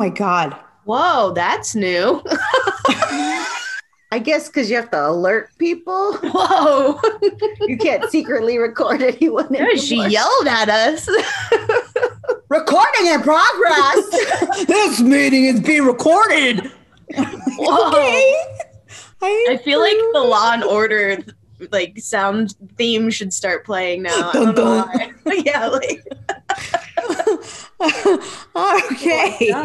my God. Whoa, that's new. I guess because you have to alert people. Whoa. You can't secretly record anyone. she yelled at us. Recording in progress. this meeting is being recorded. Whoa. I, I feel like the Law and Order like sound theme should start playing now. I Dun, don't know dun. why. yeah, like Oh, okay. Oh.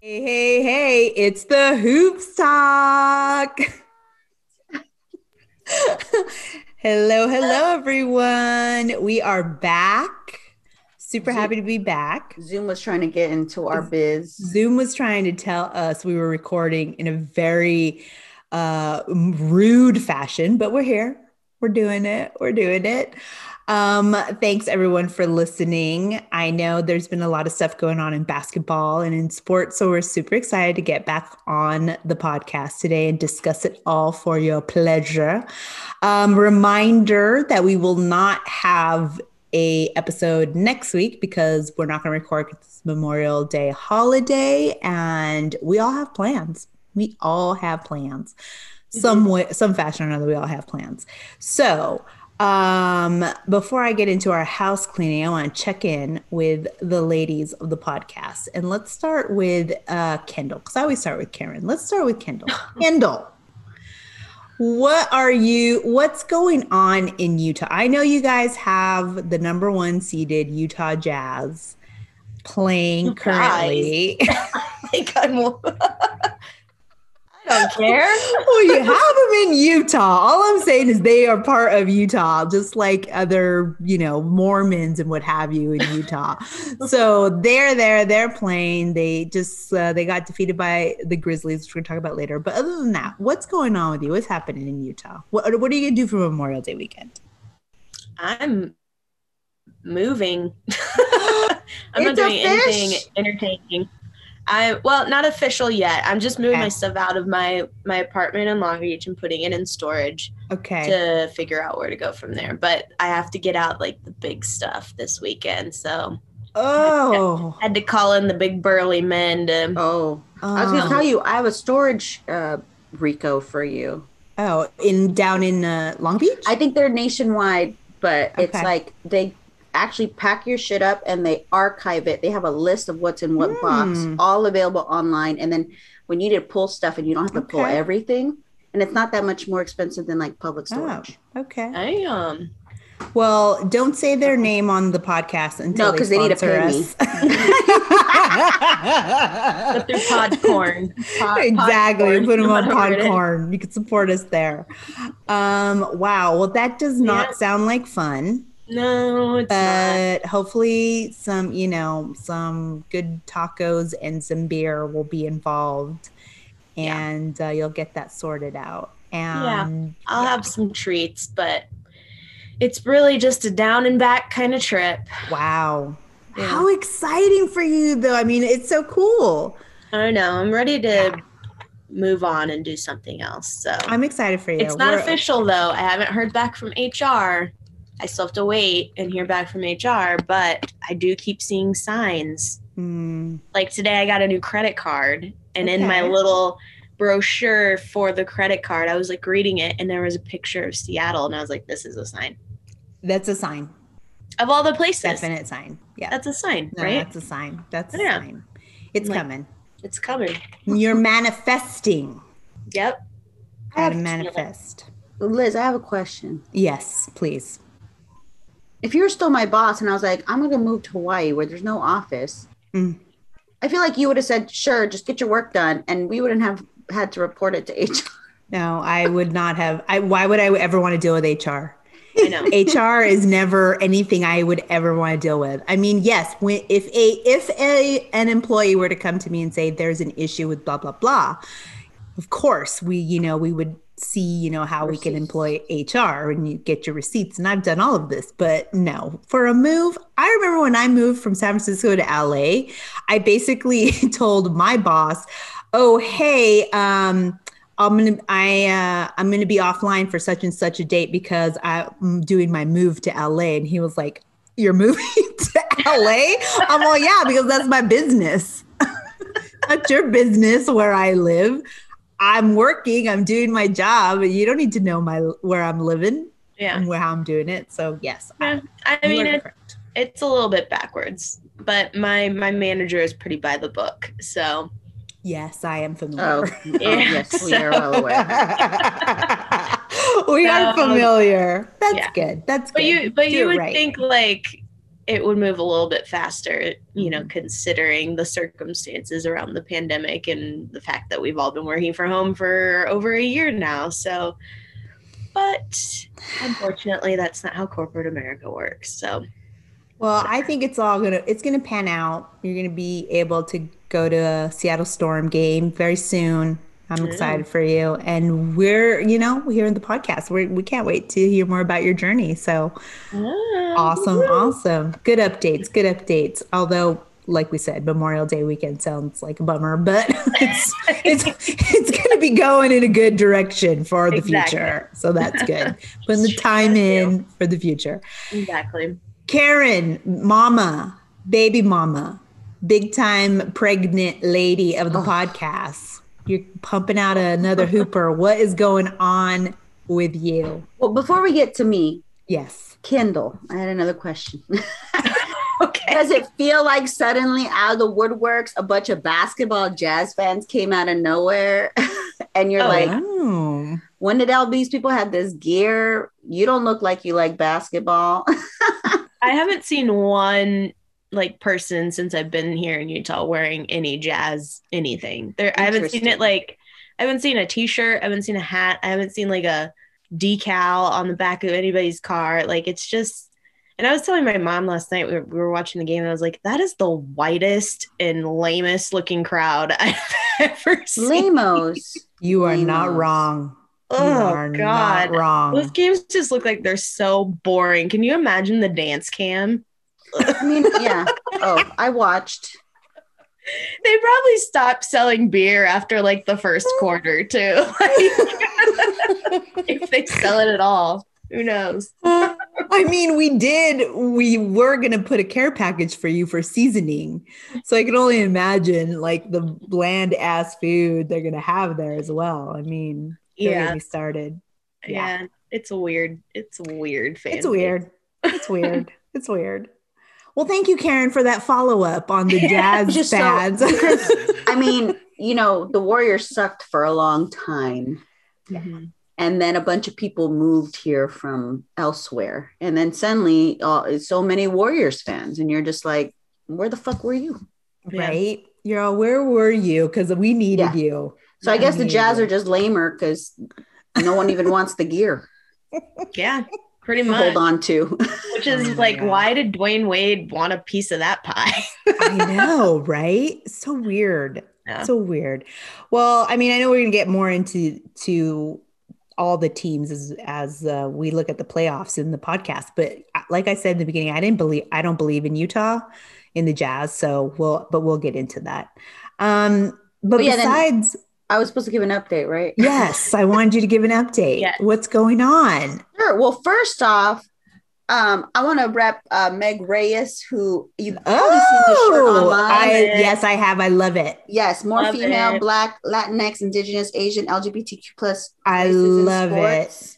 Hey, hey, hey, it's the Hoops Talk. hello, hello, everyone. We are back. Super happy to be back. Zoom was trying to get into our biz. Zoom was trying to tell us we were recording in a very uh, rude fashion, but we're here. We're doing it. We're doing it. Um, thanks everyone for listening. I know there's been a lot of stuff going on in basketball and in sports, so we're super excited to get back on the podcast today and discuss it all for your pleasure. Um, reminder that we will not have a episode next week because we're not going to record it's Memorial Day holiday, and we all have plans. We all have plans. Some way, some fashion or another, we all have plans. So, um, before I get into our house cleaning, I want to check in with the ladies of the podcast, and let's start with uh, Kyndall because I always start with Karen. Let's start with Kyndall. Kyndall, what are you? What's going on in Utah? I know you guys have the number one seeded Utah Jazz playing currently. like I'm don't care. well, you have them in Utah. All I'm saying is they are part of Utah, just like other, you know, Mormons and what have you in Utah. so they're there, they're playing. They just uh, they got defeated by the Grizzlies, which we're gonna talk about later. But other than that, what's going on with you? What's happening in Utah? What what are you gonna do for Memorial Day weekend? I'm moving. I'm not It's a doing anything entertaining. I well, not official yet. I'm just moving Okay. my stuff out of my my apartment in Long Beach and putting it in storage Okay. to figure out where to go from there. But I have to get out like the big stuff this weekend, so oh. I had to call in the big burly men to. Oh, I was Oh. gonna tell you, I have a storage uh, Rico for you. Oh, in down in uh, Long Beach? I think they're nationwide, but it's like they actually pack your shit up and they archive it. They have a list of what's in what box, Hmm. all available online. And then when you need to pull stuff and you don't have to pull everything, and it's not that much more expensive than like public oh, storage. okay. I um. Well, don't say their name on the podcast until No, 'cause they need to sponsor pay me. us. But they're podcorn. Pod- exactly. podcorn, Put them on whatever. Podcorn. You can support us there. Um, wow. Well, that does not Yeah. sound like fun, No, it's not. but hopefully some, you know, some good tacos and some beer will be involved Yeah. and uh, you'll get that sorted out. And yeah, I'll have some treats, but it's really just a down and back kind of trip. wow. Yeah. How exciting for you though. I mean, it's so cool. I don't know. I'm ready to Yeah. move on and do something else. So I'm excited for you. it's not We're- official though. I haven't heard back from HR. I still have to wait and hear back from HR, but I do keep seeing signs. Hmm. Like today, I got a new credit card, and in my little brochure for the credit card, I was like reading it, and there was a picture of Seattle, and I was like, "This is a sign." That's a sign. Of all the places, Definite sign. Yeah. that's a sign, No, right? That's a sign. That's a Yeah. sign. It's Like- coming. It's coming. You're manifesting. Yep. I have Gotta to- manifest. Liz, I have a question. Yes, please. If you were still my boss and I was like, I'm gonna move to Hawaii where there's no office, Mm. I feel like you would have said, sure, just get your work done, and we wouldn't have had to report it to HR. No, I would not have. I, why would I ever want to deal with HR? I know. HR is never anything I would ever want to deal with. I mean, yes, when if a if a an employee were to come to me and say there's an issue with blah blah blah, of course we you know we would see, you know, how we can employ HR and you get your receipts. And I've done all of this, but no, for a move, I remember when I moved from San Francisco to LA, I basically told my boss, "Oh, hey, um, I'm gonna I uh, I'm gonna be offline for such and such a date because I'm doing my move to LA." And he was like, "You're moving to LA?" I'm like, "Yeah, because that's my business. That's your business where I live. I'm working. I'm doing my job. You don't need to know my where I'm living Yeah. and where how I'm doing it." So yes, Yeah. I you mean, it, it's a little bit backwards, but my my manager is pretty by the book. So yes, I am Oh, familiar. oh, yes, we are well aware. we are familiar. That's yeah. good. That's but good. you but Do you would right. think like it would move a little bit faster you know Mhm. considering the circumstances around the pandemic and the fact that we've all been working from home for over a year now so but unfortunately that's not how corporate america works so Well, I think it's all gonna it's gonna pan out. You're gonna be able to go to a Seattle Storm game very soon. I'm excited for you, and we're you know here in the podcast. We we can't wait to hear more about your journey. So awesome, awesome, good updates, good updates. Although, like we said, Memorial Day weekend sounds like a bummer, but it's it's it's gonna be going in a good direction for the Exactly. future. So that's good. Putting the time in for the future. exactly Karen, mama, baby mama, big time pregnant lady of the Oh. podcast. You're pumping out another hooper. What is going on with you? Well, before we get to me, Yes. Kyndall, I had another question. okay Does it feel like suddenly out of the woodworks, a bunch of basketball jazz fans came out of nowhere? and you're Oh, like, oh. when did all these people have this gear? You don't look like you like basketball. i haven't seen one like person since i've been here in utah wearing any jazz anything. There i haven't seen it like i haven't seen a t-shirt i haven't seen a hat i haven't seen like a decal on the back of anybody's car. Like it's just and i was telling my mom last night we were, we were watching the game and i was like that is the whitest and lamest looking crowd i've ever seen. Lamos. You are not wrong. Oh god not wrong. those games just look like they're so boring. Can you imagine the dance cam I mean, yeah. Oh, I watched. they probably stopped selling beer after like the first quarter too. If they sell it at all, who knows? I mean, we did. We were gonna put a care package for you for seasoning, so I can only imagine like the bland ass food they're gonna have there as well. I mean, Yeah, me started. yeah, It's a weird. It's a weird. Fan It's weird. It's weird. it's weird. Well, thank you, Karen, for that follow up on the jazz Just so- because- I mean, you know, the Warriors sucked for a long time. Mhm. And then a bunch of people moved here from elsewhere. And then suddenly, uh, so many Warriors fans. And you're just like, where the fuck were you? Yeah. right? You're all, where were you? Because we needed Yeah. you. So I Yeah, guess the Jazz you. are just lamer because no one even wants the gear Yeah, pretty to much. hold on to. Which is Oh like, God. why did Dwyane Wade want a piece of that pie? I know, right? So weird. Yeah. So weird. Well, I mean, I know we're gonna get more into to all the teams as as uh, we look at the playoffs in the podcast, but uh, like I said in the beginning, I didn't believe I don't believe in Utah in the Jazz, so we'll but we'll get into that. Um, but But yeah, then- besides, I was supposed to give an update, right? yes, I wanted you to give an update. Yes. What's going on? Sure. Well, first off, um, I want to rep uh, Meg Reyes, who you've probably seen the shirt Oh, online. I, yes, I have. I love it. Yes, more Love female, it. Black, Latinx, Indigenous, Asian, LGBTQ plus. I love it.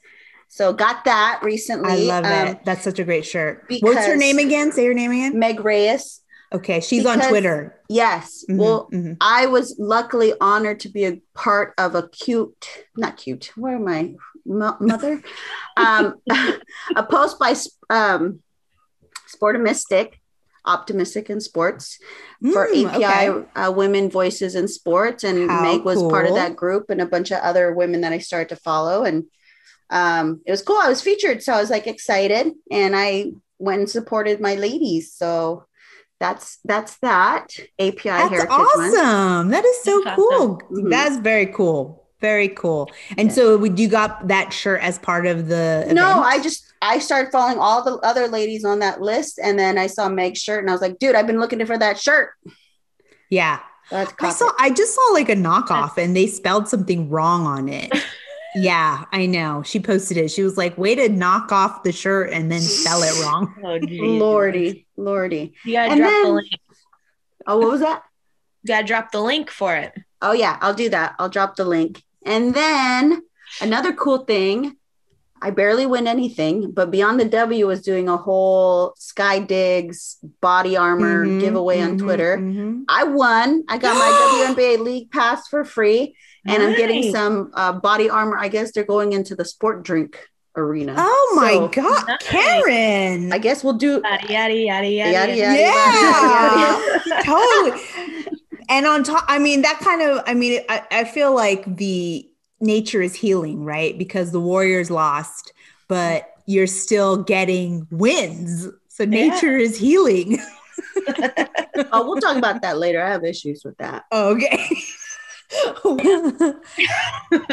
So got that recently. I love Um, it. That's such a great shirt. What's her name again? Say her name again. Meg Reyes. Okay, she's on Twitter. Yes. Mhm, Well, mhm. I was luckily honored to be a part of a cute, not cute. Where am I? Mo- mother, um, a post by um, Sportimistic, optimistic in sports for Mm, API okay. uh, Women Voices in Sports, and How Meg was part of that group, and a bunch of other women that I started to follow, and um, it was cool. I was featured, so I was like excited, and I went and supported my ladies. So that's that's that API That's Heritage Month. awesome. That is so That's cool. Mhm. That's very cool. Very cool. And so would you got that shirt as part of the No, event? I just I started following all the other ladies on that list, and then I saw Meg's shirt, and I was like, dude, I've been looking for that shirt. Yeah. That's I saw I just saw like a knockoff and they spelled something wrong on it. yeah, I know. She posted it. She was like, way to knock off the shirt and then spell it wrong. Oh, geez. Lordy, Lordy. You gotta And drop the link. Oh, what was that? You gotta drop the link for it. Oh yeah, I'll do that. I'll drop the link. And then another cool thing, I barely win anything, but Beyond the W was doing a whole Sky Digs body armor Mhm, giveaway on mhm, Twitter. mhm. I won. I got my WNBA league pass for free, and I'm getting some uh, body armor. I guess they're going into the sport drink arena. Oh my So, god, Nice. Karen. I guess we'll do. Yada yada yada yada. Yada, yada. yada. yeah, totally. And on top, I mean, that kind of, I mean, I, I feel like the nature is healing, right? Because the Warriors lost, but you're still getting wins. So Yeah. nature is healing. Oh, we'll talk about that later. I have issues with that. Okay.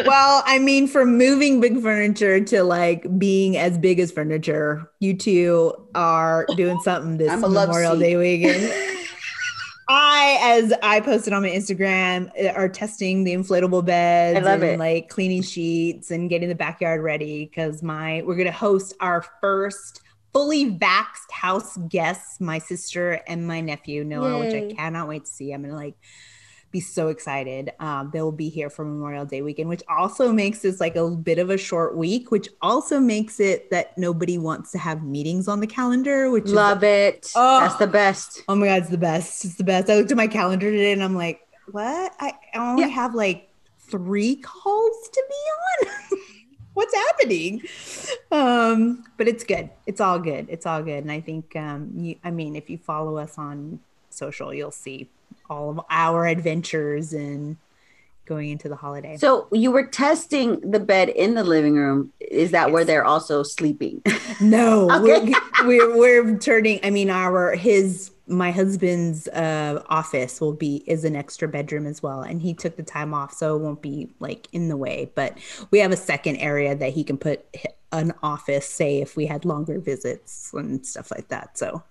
well, I mean, from moving big furniture to like being as big as furniture, you two are doing something this I'm a love Memorial. Day weekend. I, as I posted on my Instagram, uh, are testing the inflatable beds I love and it. like cleaning sheets and getting the backyard ready because my we're gonna host our first fully vaxxed house guests, my sister and my nephew Noah, which I cannot wait to see. I'm gonna like be so excited. Um, they will be here for Memorial Day weekend, which also makes this like a bit of a short week, which also makes it that nobody wants to have meetings on the calendar, which Love it. Oh. That's the best. Oh my god, it's the best. It's the best. I looked at my calendar today and I'm like, what? I I only Yeah. have like three calls to be on. What's happening? Um, but it's good. It's all good. It's all good. And I think um you I mean, if you follow us on social, you'll see all of our adventures and going into the holiday. So you were testing the bed in the living room. Is that where they're also sleeping? No, Okay. we're, we're we're turning. I mean, our his my husband's uh, office will be is an extra bedroom as well, and he took the time off, so it won't be like in the way. But we have a second area that he can put an office, say if we had longer visits and stuff like that. So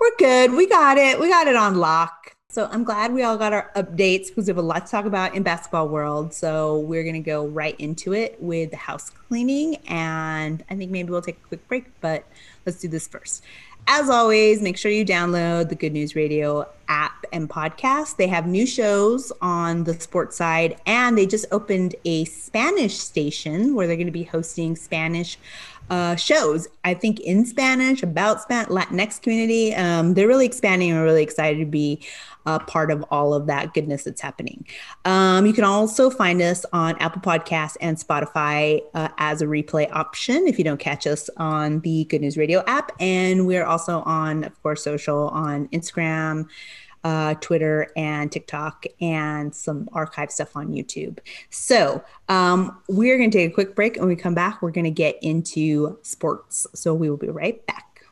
we're good. We got it. We got it on lock. So I'm glad we all got our updates because we have a lot to talk about in basketball world. So we're gonna go right into it with the house cleaning, and I think maybe we'll take a quick break, but let's do this first. As always, make sure you download the Good News Radio app and podcast. They have new shows on the sports side, and they just opened a Spanish station where they're going to be hosting Spanish uh, shows. I think in Spanish about Span Latinx community. Um, they're really expanding. and we're really excited to be a part of all of that goodness that's happening. Um, you can also find us on Apple Podcasts and Spotify uh, as a replay option if you don't catch us on the Good News Radio app. And we're also on, of course, social on Instagram. Uh, Twitter and TikTok, and some archive stuff on YouTube. So, um, we're going to take a quick break. and When we come back, we're going to get into sports. So, we will be right back.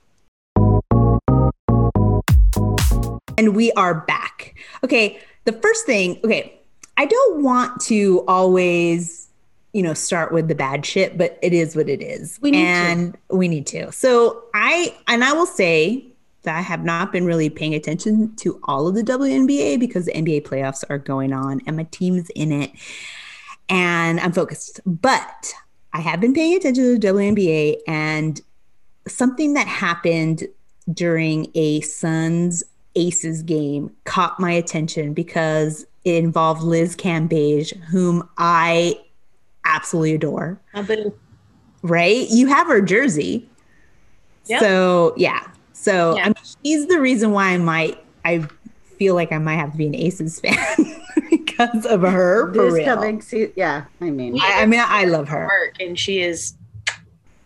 And we are back. Okay. The first thing, okay, I don't want to always, you know, start with the bad shit, but it is what it is. We need to. we need to. So I, and I will say that I have not been really paying attention to all of the WNBA because the NBA playoffs are going on and my team's in it and I'm focused. But I have been paying attention to the WNBA and something that happened during a Suns Aces game caught my attention because it involved Liz Cambage, whom I absolutely adore. Right? You have her jersey. Yep. So, yeah. So, Yeah. I mean, she's the reason why I might, I feel like I might have to be an Aces fan because of her. For this real. coming se- yeah, I mean, I, I mean, I love her. work, and she is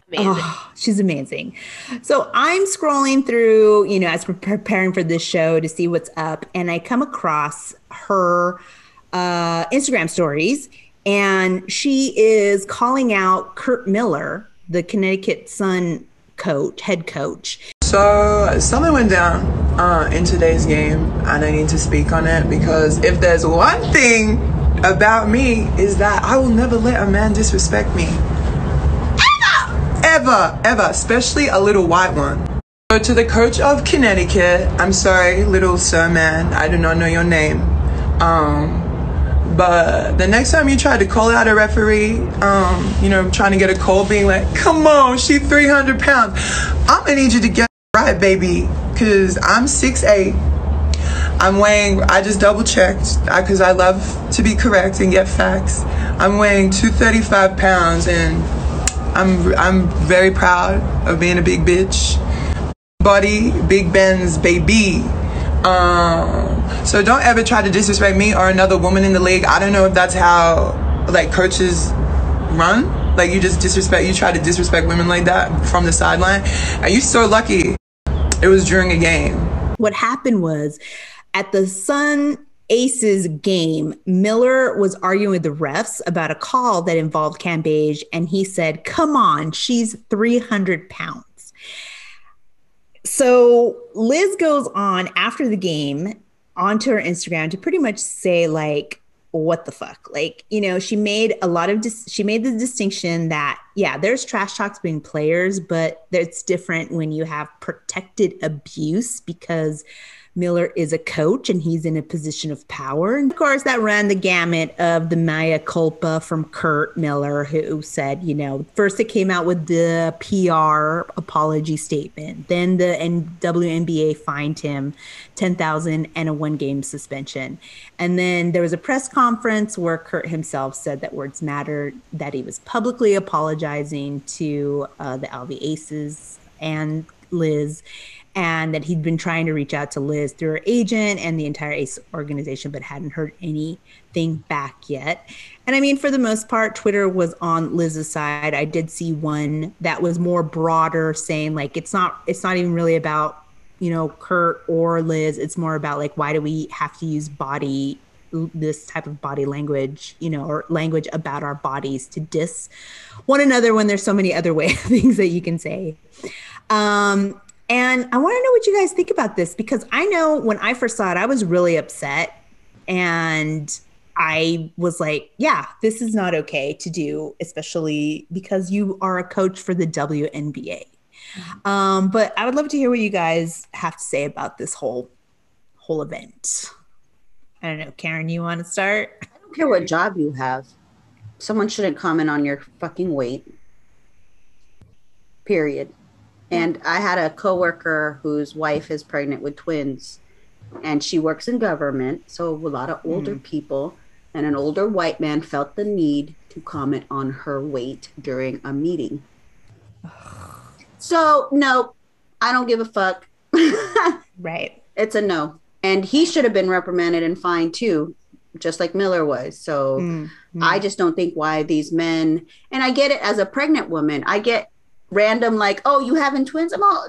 amazing. Oh, she's amazing. So I'm scrolling through, you know, as we're preparing for this show to see what's up, and I come across her uh, Instagram stories, and she is calling out Curt Miller, the Connecticut Sun coach, head coach. So something went down uh, in today's game, and I need to speak on it because if there's one thing about me is that I will never let a man disrespect me. Ever! Ever, ever, especially a little white one. So to the coach of Connecticut, I'm sorry, little sir man, I do not know your name. Um, but the next time you try to call out a referee, um, you know, trying to get a call being like, come on, she's 300 pounds. I'm gonna need you to get right, baby, because I'm 6'8. I'm weighing, I just double checked because I love to be correct and get facts. I'm weighing 235 pounds and I'm, I'm very proud of being a big bitch. Body, Big Ben's baby. Um, so don't ever try to disrespect me or another woman in the league. I don't know if that's how like coaches run. Like you just disrespect, you try to disrespect women like that from the sideline. And you so lucky it was during a game. What happened was at the Sun Aces game, Miller was arguing with the refs about a call that involved Cambage, and he said, Come on, she's 300 pounds. So Liz goes on after the game onto her Instagram to pretty much say, like, what the fuck? Like you know she made a lot of dis- she made the distinction that yeah there's trash talks between players but it's different when you have protected abuse because Miller is a coach and he's in a position of power. And of course, that ran the gamut of the mea culpa from Curt Miller, who said, you know, first it came out with the PR apology statement. Then the WNBA fined him 10,000 and a one game suspension. And then there was a press conference where Curt himself said that words matter, that he was publicly apologizing to uh, the LV Aces and Liz and that he'd been trying to reach out to Liz through her agent and the entire ACE organization, but hadn't heard anything back yet. And I mean, for the most part, Twitter was on Liz's side. I did see one that was more broader, saying like it's not it's not even really about you know Curt or Liz. It's more about like why do we have to use body this type of body language, you know, or language about our bodies to diss one another when there's so many other way things that you can say. Um, and I want to know what you guys think about this because I know when I first saw it, I was really upset. And I was like, yeah, this is not okay to do, especially because you are a coach for the WNBA. Mm-hmm. Um, but I would love to hear what you guys have to say about this whole whole event. I don't know, Karen, you want to start? I don't care what job you have. Someone shouldn't comment on your fucking weight. Period. And I had a coworker whose wife is pregnant with twins, and she works in government, so a lot of older mm. people. And an older white man felt the need to comment on her weight during a meeting. so no, I don't give a fuck. right. It's a no. And he should have been reprimanded and fined too, just like Miller was. So mm. I just don't think why these men and I get it as a pregnant woman. I get random like, oh, you having twins? I'm all,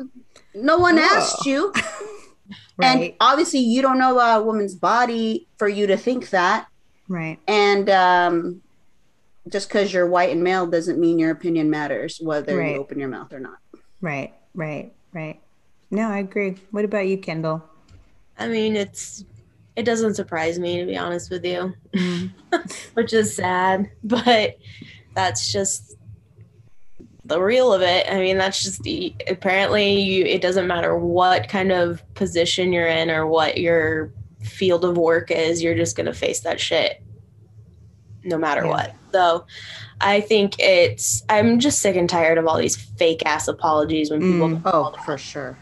no one oh. asked you. right. And obviously, you don't know a woman's body for you to think that. Right. And um, just because you're white and male doesn't mean your opinion matters, whether right. you open your mouth or not. Right. Right. Right. No, I agree. What about you, Kyndall? I mean, it's it doesn't surprise me to be honest with you, mm. which is sad, but that's just the real of it. I mean, that's just the apparently you, it doesn't matter what kind of position you're in or what your field of work is, you're just going to face that shit no matter yeah. what. So I think it's, I'm just sick and tired of all these fake ass apologies when people. Mm, oh, for sure.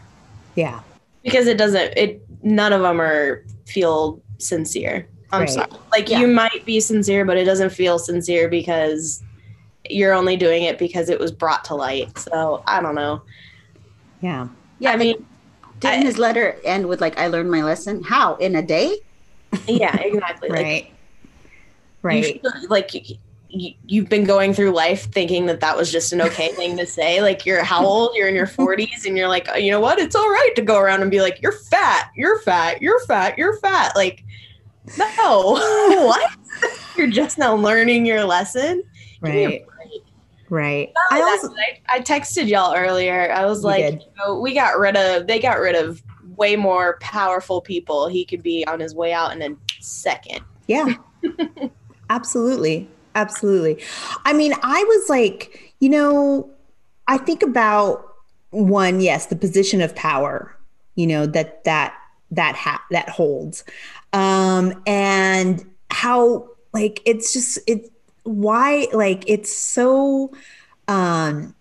Yeah. Because it doesn't, it, none of them are feel sincere. I'm right. sorry. Like yeah. you might be sincere, but it doesn't feel sincere because you're only doing it because it was brought to light. So I don't know. Yeah. Yeah. I mean, didn't I, his letter end with like, I learned my lesson? How? In a day? Yeah, exactly. right. Like, right. Should, like, you, you've been going through life thinking that that was just an okay thing to say. Like, you're how old? You're in your 40s, and you're like, oh, you know what? It's all right to go around and be like, you're fat, you're fat, you're fat, you're fat. Like, no, what? you're just now learning your lesson. Right. Right. I also I, I, texted y'all earlier. I was like, you know, we got rid of they got rid of way more powerful people. He could be on his way out in a second. Yeah. Absolutely. Absolutely. I mean, I was like, you know, I think about one, yes, the position of power, you know, that that that ha- that holds. Um and how like it's just it why like it's so um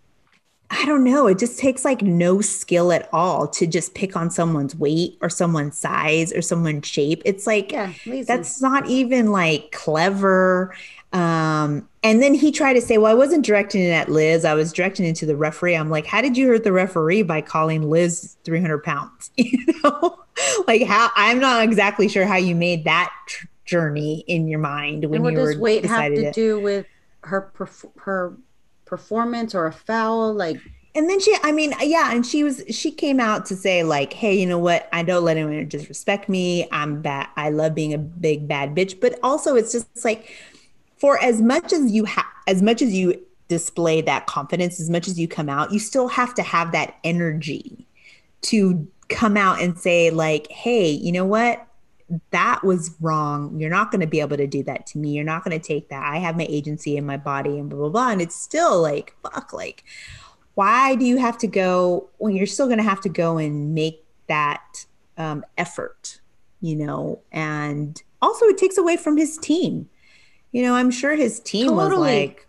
I don't know. It just takes like no skill at all to just pick on someone's weight or someone's size or someone's shape. It's like Yeah, that's not even like clever. Um, and then he tried to say, Well, I wasn't directing it at Liz, I was directing it to the referee. I'm like, How did you hurt the referee by calling Liz 300 pounds? You know, like how I'm not exactly sure how you made that tr- journey in your mind when and what you does were weight have decided to do with her perf- her performance or a foul? Like And then she, I mean, yeah, and she was, she came out to say, like, hey, you know what? I don't let anyone disrespect me. I'm bad. I love being a big bad bitch. But also, it's just like, for as much as you have, as much as you display that confidence, as much as you come out, you still have to have that energy to come out and say, like, hey, you know what? That was wrong. You're not going to be able to do that to me. You're not going to take that. I have my agency in my body and blah, blah, blah. And it's still like, fuck, like, why do you have to go when you're still going to have to go and make that um, effort, you know? And also, it takes away from his team. You know, I'm sure his team was like,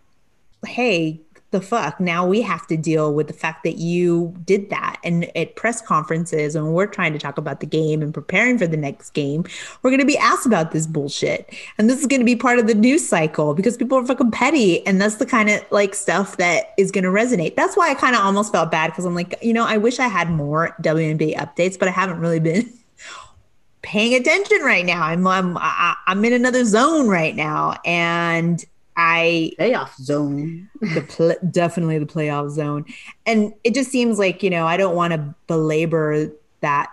hey, the fuck, now we have to deal with the fact that you did that. And at press conferences, when we're trying to talk about the game and preparing for the next game, we're going to be asked about this bullshit. And this is going to be part of the news cycle because people are fucking petty. And that's the kind of like stuff that is going to resonate. That's why I kind of almost felt bad because I'm like, you know, I wish I had more WNBA updates, but I haven't really been paying attention right now. I'm I'm I- I'm in another zone right now, and I playoff zone. the pl- definitely the playoff zone, and it just seems like you know I don't want to belabor that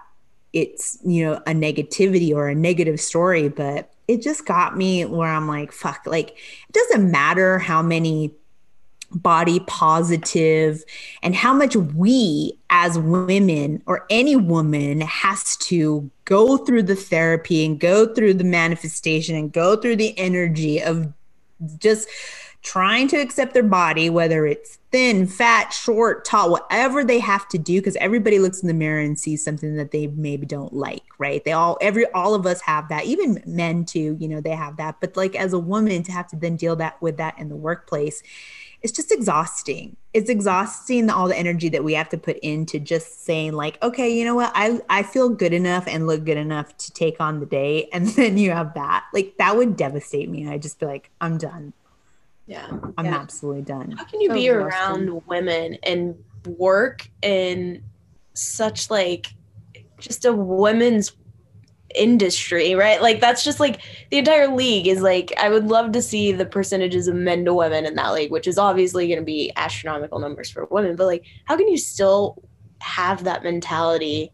it's you know a negativity or a negative story, but it just got me where I'm like fuck, like it doesn't matter how many body positive and how much we as women or any woman has to go through the therapy and go through the manifestation and go through the energy of just trying to accept their body whether it's thin fat short tall whatever they have to do because everybody looks in the mirror and sees something that they maybe don't like right? They all every all of us have that. Even men too you know they have that. But like as a woman to have to then deal that with that in the workplace it's just exhausting. It's exhausting all the energy that we have to put into just saying like, okay, you know what? I I feel good enough and look good enough to take on the day and then you have that. Like that would devastate me. I'd just be like, I'm done. Yeah. I'm Yeah. absolutely done. How can you So be around women and work in such like just a women's industry, right? Like that's just like the entire league is like I would love to see the percentages of men to women in that league, which is obviously going to be astronomical numbers for women, but like how can you still have that mentality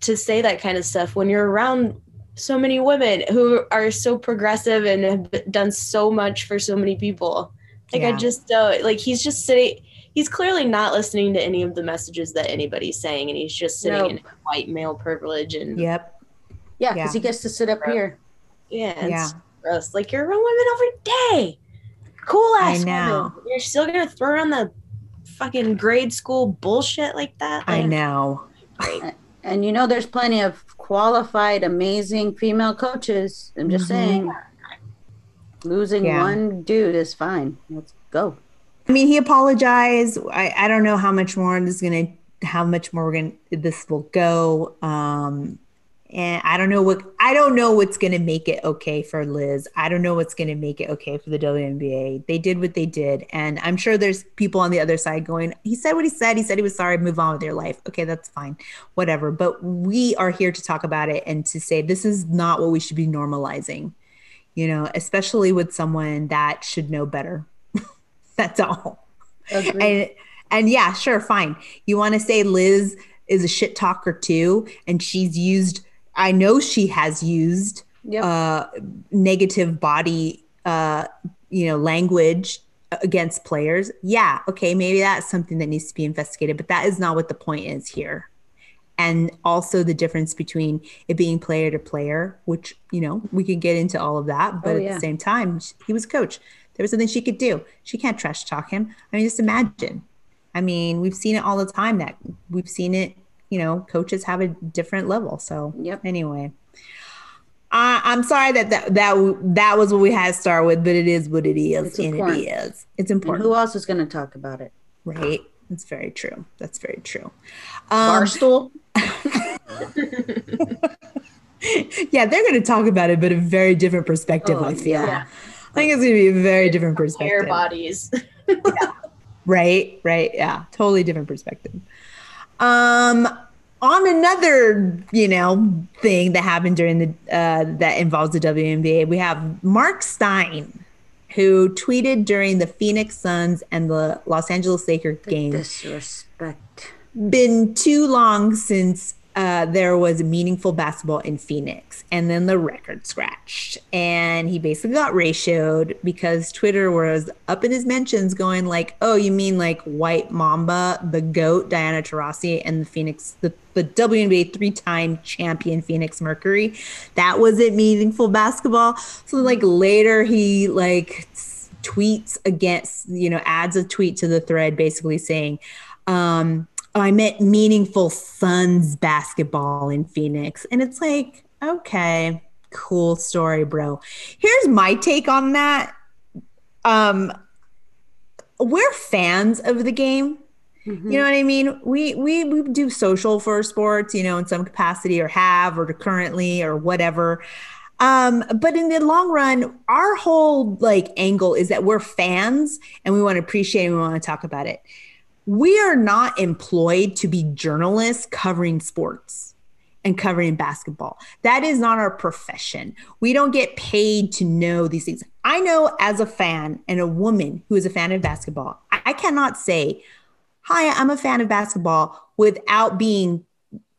to say that kind of stuff when you're around so many women who are so progressive and have done so much for so many people? Like I just don't like he's just sitting he's clearly not listening to any of the messages that anybody's saying and he's just sitting Nope. in white male privilege and Yep. Yeah, Yeah. because he gets to sit up here. yeah, it's Yeah. gross. Like you're around women every day. Cool ass know. women. You're still gonna throw around the fucking grade school bullshit like that. I know. great. And you know, there's plenty of qualified, amazing female coaches. I'm just Mhm. saying, losing Yeah. one dude is fine. Let's go. I mean, he apologized. I, I don't know how much more this is gonna, how much more we're gonna this will go. Um, and I don't know what I don't know what's gonna make it okay for Liz. I don't know what's gonna make it okay for the WNBA. They did what they did, and I'm sure there's people on the other side going, "He said what he said. He said he was sorry. Move on with your life. Okay, that's fine, whatever." But we are here to talk about it and to say this is not what we should be normalizing. You know, especially with someone that should know better. That's all. Agreed. And and yeah, sure, fine. You want to say Liz is a shit talker too, and she's used. I know she has used Yep. uh, negative body, uh, you know, language against players. Yeah, okay, maybe that's something that needs to be investigated, but that is not what the point is here. and also the difference between it being player to player, which, you know, we could get into all of that. But Oh, at the same time, he was a coach. There was something she could do. She can't trash talk him. I mean, just imagine. I mean, we've seen it all the time that we've seen it, you know, coaches have a different level. So, Yep. anyway. I, I'm sorry that, that that that was what we had to start with, but it is what it is, It's and important. it is. It's And important, who else is going to talk about it? right? That's very true. That's very true. Um, Barstool. yeah, they're going to talk about it, but a very different perspective. Oh, I feel. yeah. I think it's going to be a very different perspective. perspective. bodies. Right, right, yeah, totally different perspective. Um, on another, you know, thing that happened during the uh, that involves the WNBA, we have Mark Stein, who tweeted during the Phoenix Suns and the Los Angeles Lakers game Disrespect. been too long since uh, there was meaningful basketball in Phoenix, and then the record scratched, and he basically got ratioed because Twitter was up in his mentions, going like, "Oh, you mean like White Mamba, the goat, Diana Taurasi, and the Phoenix, the the WNBA three-time champion Phoenix Mercury? That wasn't meaningful basketball." So like later, he like tweets against, you know, adds a tweet to the thread, basically saying. Um, I meant meaningful Suns basketball in Phoenix. And it's like, okay, cool story, bro. Here's my take on that. Um, we're fans of the game. You know what I mean? We, we we do social for sports, you know, in some capacity, or have, or currently, or whatever. Um, but in the long run, our whole like angle is that we're fans and we want to appreciate and we want to talk about it we are not employed to be journalists covering sports and covering basketball. That is not our profession. We don't get paid to know these things. I know as a fan and a woman who is a fan of basketball, I, cannot say, Hi, I'm a fan of basketball without being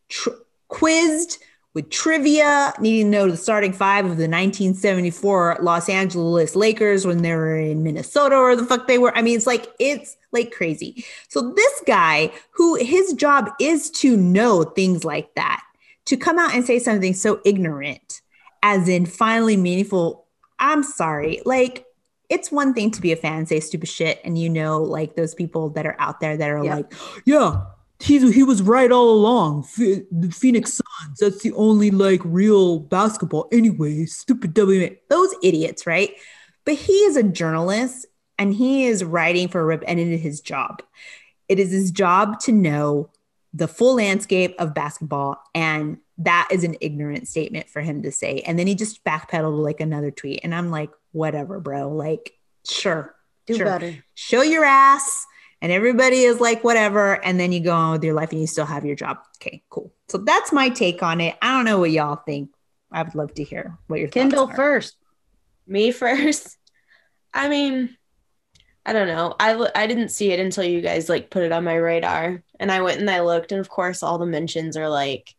tr- quizzed with trivia, needing to know the starting five of the 1974 Los Angeles Lakers when they were in Minnesota or the fuck they were. I mean, it's like, it's like crazy. So this guy who his job is to know things like that, to come out and say something so ignorant as in finally meaningful, I'm sorry. Like, it's one thing to be a fan say stupid shit, and you know, like those people that are out there that are Yeah. like, yeah, he's he was right all along. Ph- the Phoenix Suns, that's the only like real basketball anyway. Stupid WNBA. Those idiots, right? But he is a journalist and he is writing for a rip, and it is his job. It is his job to know the full landscape of basketball, and that is an ignorant statement for him to say. And then he just backpedaled like another tweet, and I'm like, whatever, bro. Like, sure, Do sure better. show your ass and everybody is like whatever and then you go on with your life and you still have your job okay cool so that's my take on it i don't know what y'all think i would love to hear what your Kyndall first. Me first. I mean, I don't know. I, I didn't see it until you guys like put it on my radar, and I went and I looked, and of course, all the mentions are like,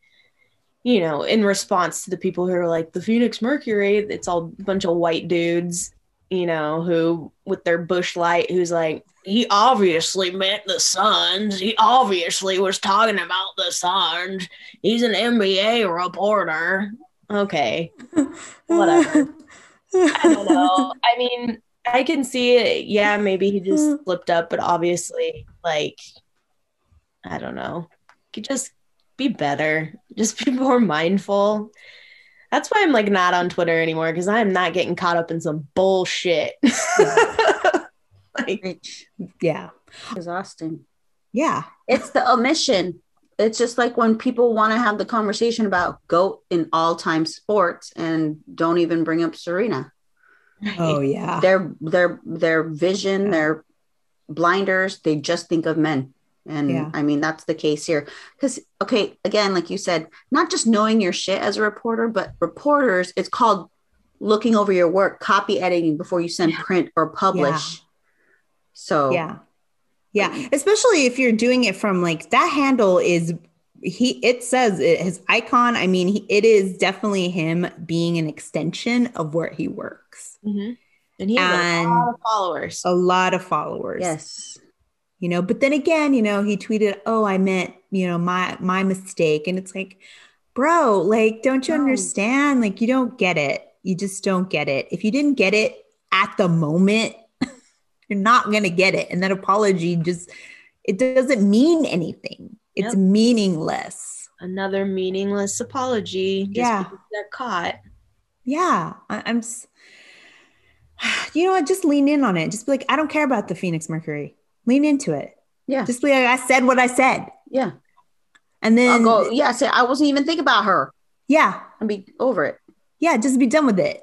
you know, in response to the people who are like the Phoenix Mercury. It's all a bunch of white dudes, you know, who with their Busch Light, who's like, he obviously meant the Suns. He obviously was talking about the Suns. He's an NBA reporter. Okay, whatever. I don't know. I mean, I can see it. Yeah, maybe he just slipped up, but obviously, like, I don't know. Could just be better. Just be more mindful. That's why I'm like not on Twitter anymore because I'm not getting caught up in some bullshit. like, Rich. yeah Exhausting. yeah It's the omission. It's just like when people want to have the conversation about GOAT in all time sports and don't even bring up Serena. oh yeah Their their their vision, their blinders, they just think of men. And Yeah. I mean that's the case here. Because okay, again, like you said, not just knowing your shit as a reporter, but reporters, it's called looking over your work, copy editing before you send print or publish. So yeah yeah especially if you're doing it from like that handle is he it says it, his icon i mean he, it is definitely him being an extension of where he works Mhm. and he has And- a lot of followers. a lot of followers yes. You know but then again you know he tweeted oh i meant you know, my my mistake. And it's like, bro, like, don't you No. understand? Like, you don't get it. You just don't get it. If you didn't get it at the moment, you're not gonna get it. And that apology just it doesn't mean anything. It's Yep. meaningless. Another meaningless apology. Just Yeah. got caught. Yeah, I, I'm. s- You know what? Just lean in on it. Just be like, I don't care about the Phoenix Mercury. Lean into it. Yeah. Just be like, I said what I said, Yeah. and I'll then go, yeah, say I wasn't even thinking about her. yeah, and be over it. yeah, just be done with it.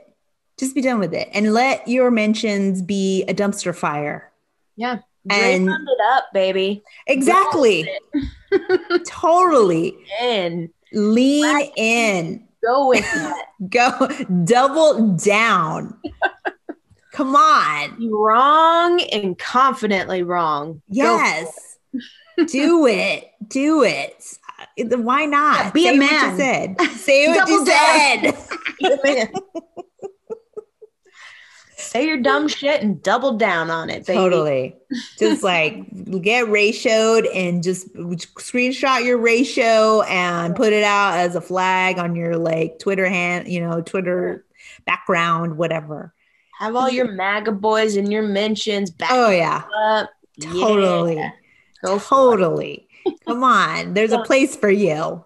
Just be done with it, and let your mentions be a dumpster fire. Yeah. And- it up, baby. Exactly. totally. And Lean in. Go with it. Go double down. Come on. Wrong and confidently wrong. Yes. Do it. Do it. Why not? Yeah, be a Say you man. said. Say what Double you said. Be the man. Say your dumb shit and double down on it, baby. Totally. Just like get ratioed and just screenshot your ratio and put it out as a flag on your like Twitter hand, you know, Twitter background, whatever. Have all your MAGA boys in your mentions back Oh yeah. up. Totally. Yeah. Go. Totally. Come on. There's a place for you.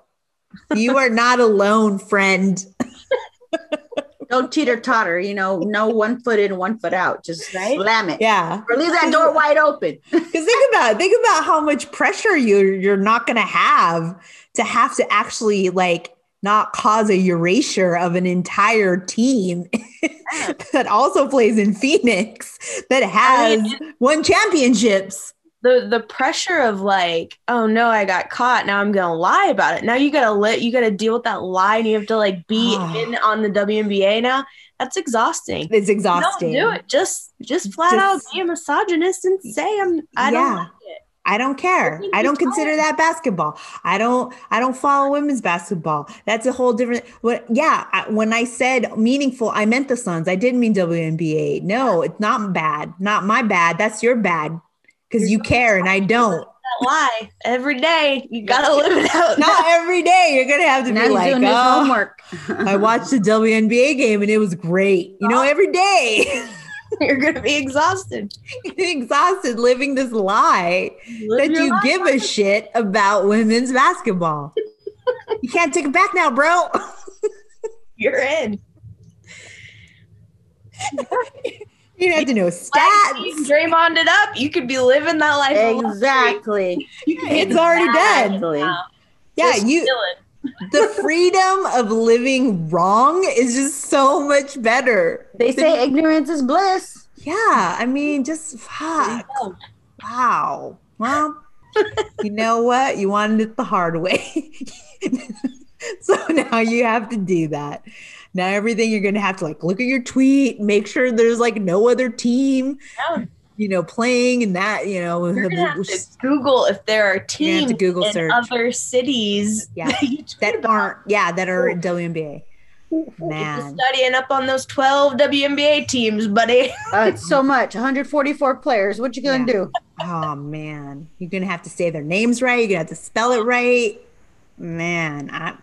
You are not alone, friend. Don't teeter totter, you know, no one foot in, one foot out. Just Right? slam it. Yeah. Or leave that door wide open. Because think about think about how much pressure you're you're not gonna have to have to actually like not cause a erasure of an entire team that also plays in Phoenix that has won championships. the the pressure of like, oh no, I got caught. Now I'm gonna lie about it. Now you gotta let you gotta deal with that lie, and you have to like be in on the WNBA now. That's exhausting. It's Don't exhausting. do it. Just just flat out be a misogynist and say I'm. I don't like it. I don't care. I don't become- consider that basketball. I don't. I don't follow women's basketball. That's a whole different. What? Yeah. I, when I said meaningful, I meant the Suns. I didn't mean WNBA. No, it's not bad. Not my bad. That's your bad because you care and I don't. Why every day. You gotta live it out. Not every day. You're gonna have to Now be like, doing "Oh, homework. I watched the WNBA game and it was great. You know, every day. You're gonna be exhausted. exhausted living this lie. Live that you life. give a shit about women's basketball. you can't take it back now, bro. You're in. You have to know stats. Draymond it up. You could be living that life. exactly. It's already done. Exactly. Yeah, Just you chilling. The freedom of living wrong is just so much better. They say ignorance is bliss. Yeah, I mean, just fuck. Wow. Well, you know what? You wanted it the hard way. so now you have to do that. Now everything you're gonna have to like look at your tweet, make sure there's like no other team, Yeah. You know, playing and that, you know, You're gonna have to Google if there are teams to Google in search. other cities Yeah, that, that aren't, yeah, that are in WNBA. Man. studying up on those 12 WNBA teams, buddy. Uh, it's so much. 144 players. What you gonna Yeah. do? Oh man. You're gonna have to say their names right, you're gonna have to spell it right. Man, I,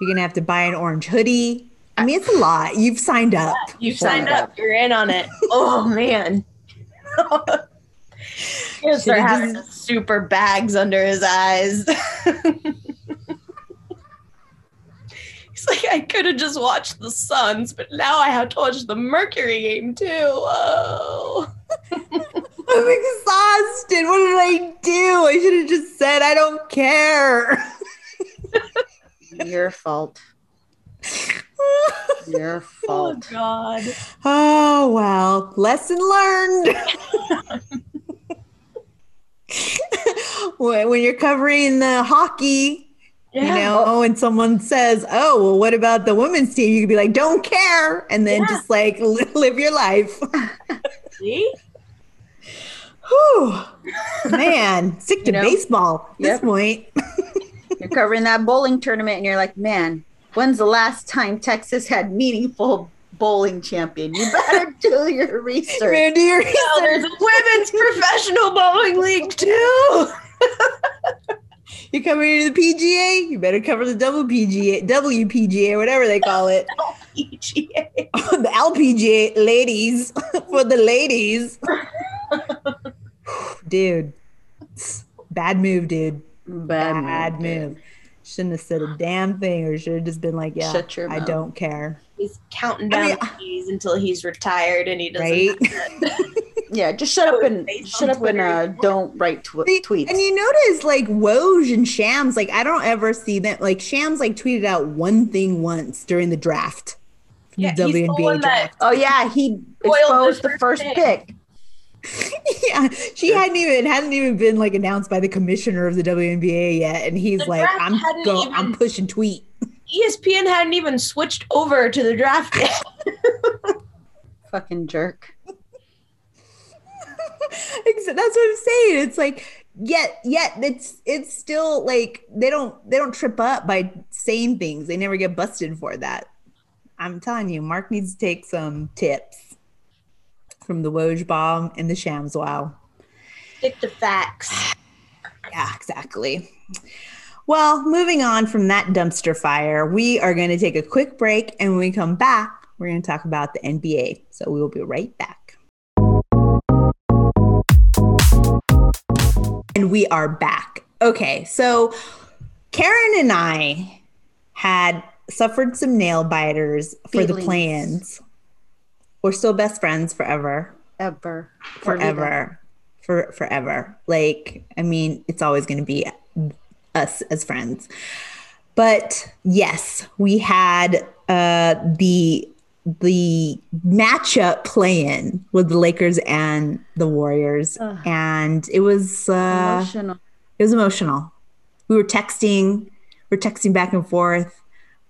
you're gonna have to buy an orange hoodie. I mean, it's a lot. You've signed up. You've signed it. up. You're in on it. Oh man. He'll start having just- super bags under his eyes. He's like, I could have just watched the Suns, but now I have to watch the Mercury game too. Oh. I'm exhausted. What did I do? I should have just said I don't care. Your fault. Your fault. Oh fault. God. oh well, lesson learned. when you're covering the hockey, Yeah. you know, oh, and someone says, "Oh, well, what about the women's team?" You could be like, "Don't care," and then Yeah. just like li- live your life. See? Whew. Man, sick to You know? baseball at this Yep. point. You're covering that bowling tournament, and you're like, man, when's the last time Texas had meaningful bowling champion? You better do your research. Man, do your Oh, there's research. a women's professional bowling league too. You're coming to the PGA. You better cover the WPGA, WPGA, whatever they call it. PGA. the LPGA ladies for the ladies. dude, bad move, dude. Bad, Bad move. Shouldn't have said a damn thing, or should have just been like, "Yeah, Shut your I mouth. don't care." He's counting I down mean- the keys until he's retired and he doesn't. Right? Yeah, just shut up and shut on up and uh, don't write tw- See, tweets. And you notice like Woj and Shams, like I don't ever see them. Like Shams like tweeted out one thing once during the draft. Yeah, The he's the WNBA one that draft. oh yeah, he exposed the the first first pick. yeah, she hadn't even hadn't even been like announced by the commissioner of the WNBA yet, and he's The like, "I'm hadn't go, even- I'm pushing tweet." ESPN hadn't even switched over to the draft yet. Fucking jerk. That's what I'm saying. It's like yet yet it's it's still like they don't they don't trip up by saying things. They never get busted for that. I'm telling you, Mark needs to take some tips from the Woj bomb and the Shams wow. Stick to facts. Yeah, exactly. Well, moving on from that dumpster fire, we are going to take a quick break and when we come back, we're going to talk about the NBA. So we will be right back. And we are back. Okay, so Karen and I had suffered some nail biters for the plans. We're still best friends forever. Ever. forever. for forever. Like i mean it's always going to be us as friends. But yes we had uh the the matchup play-in with the lakers and the warriors. Ugh. and it was uh Emotional. it was emotional. We were texting we're texting back and forth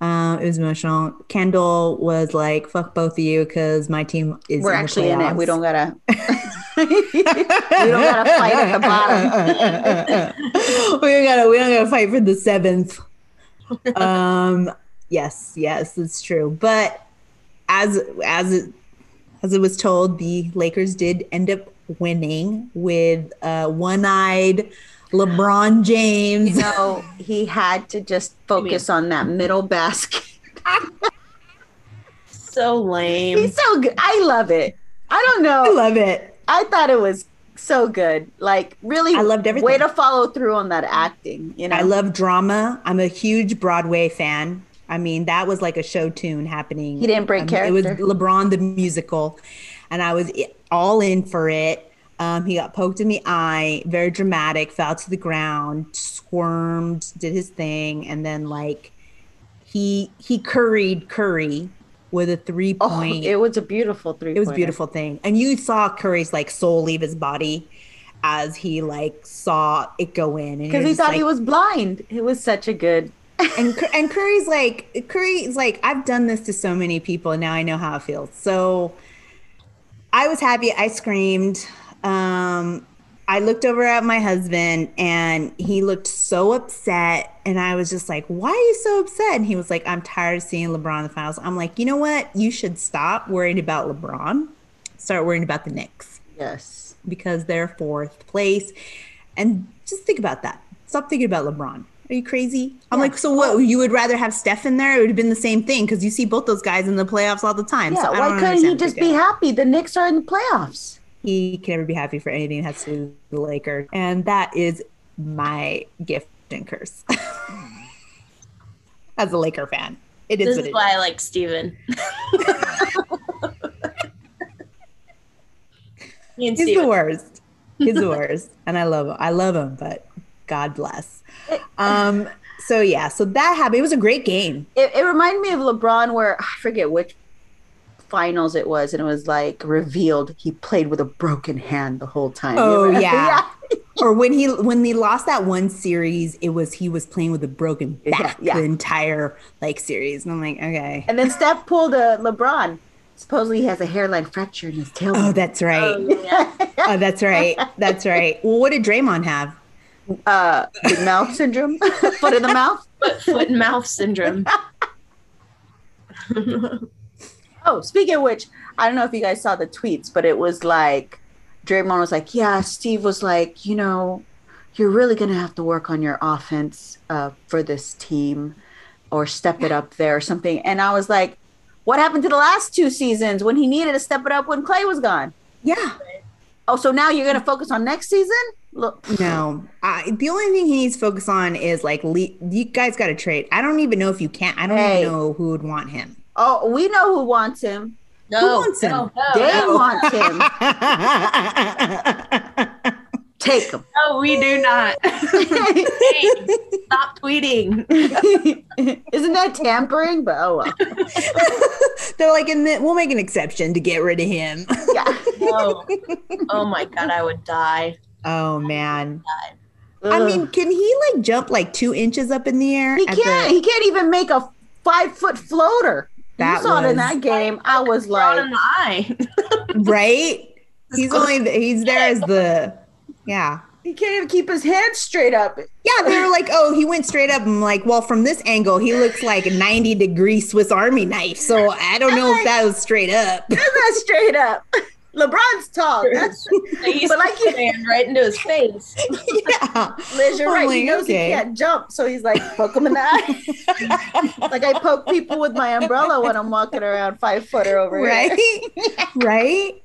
uh, it was emotional. Kyndall was like, "Fuck both of you," because my team is. We're in the actually in it. We don't gotta. we don't gotta fight at the bottom. we don't gotta we don't gotta fight for the seventh. Um yes, yes, it's true. But as as it as it was told, the Lakers did end up winning with uh one-eyed LeBron James. You know, he had to just focus on that middle basket. So lame. He's so good. I love it. I don't know. I love it. I thought it was so good. Like really, I loved everything. Way to follow through on that acting. You know, I love drama. I'm a huge Broadway fan. I mean, that was like a show tune happening. He didn't break Um, It was. LeBron the musical, and I was all in for it. Um, he got poked in the eye, very dramatic, fell to the ground, squirmed, did his thing, and then like he he curried Curry with a three point. it was a beautiful three. It was a beautiful thing. And you saw Curry's like soul leave his body as he like saw it go in. Because he thought like, he was blind. It was such a good. and and Curry's like Curry's like I've done this to so many people and now I know how it feels. So I was happy. I screamed. Um, I looked over at my husband and he looked so upset. And I was just like, why are you so upset? And he was like, I'm tired of seeing LeBron in the finals. I'm like, you know what? You should stop worrying about LeBron. Start worrying about the Knicks Yes. because they're fourth place. And just think about that. Stop thinking about LeBron. Are you crazy? I'm Yeah. like, so what? You would rather have Steph in there? It would have been the same thing because you see both those guys in the playoffs all the time. Yeah. so why couldn't he just be happy? The Knicks are in the playoffs. He can never be happy for anything that has to do with the Lakers, and that is my gift and curse. As a Laker fan, it is This what is it why I like Steven. He's Steven. the worst. He's the worst, and I love him. I love him, but God bless. Um. So yeah. So that happened. It was a great game. It, it reminded me of LeBron, where I forget which finals it was, and it was like revealed he played with a broken hand the whole time. Oh, You know? yeah. or when he when he lost that one series, it was he was playing with a broken back Yeah, yeah. the entire like series, and I'm like, okay. And then Steph pulled a LeBron. Supposedly he has a hairline fracture in his tailbone. Oh, that's right. Oh, yeah. Oh, that's right. That's right. Well, what did Draymond have? uh, big mouth syndrome, foot in the mouth. Foot, foot and mouth syndrome. Oh, speaking of which, I don't know if you guys saw the tweets, but it was like Draymond was like, "Yeah, Steve was like, you know, you're really going to have to work on your offense uh, for this team or step it up there or something. And I was like, what happened to the last two seasons when he needed to step it up when Klay was gone? Yeah. Oh, so now you're going to focus on next season? Look, No, I, the only thing he needs to focus on is like le- you guys got to trade. I don't even know if you can't. I don't Hey. even know who would want him. Oh, we know who wants him. No, wants him? no, no, They no. want him. Take him. No, we do not. Hey, stop tweeting. Isn't that tampering? But oh well. They're like, and then we'll make an exception to get rid of him. Yeah. No. Oh my god, I would die. oh man. I mean, can he like jump like two inches up in the air? he can't. the- he can't even make a five foot floater. That you saw it in that game. I was like, in the eye. right? He's only he's there as the yeah. he can't even keep his head straight up. Yeah, they were like, oh, he went straight up. I'm like, well, from this angle, he looks like a 90 degree Swiss Army knife. So I don't know if that was straight up. That's not straight up. LeBron's tall. That's He's But like you- ran right into his face. yeah. Liz, you're I'm right. he knows okay. he can't jump, so he's like, poke him in the eye. like I poke people with my umbrella when I'm walking around five footer over here. Right? right?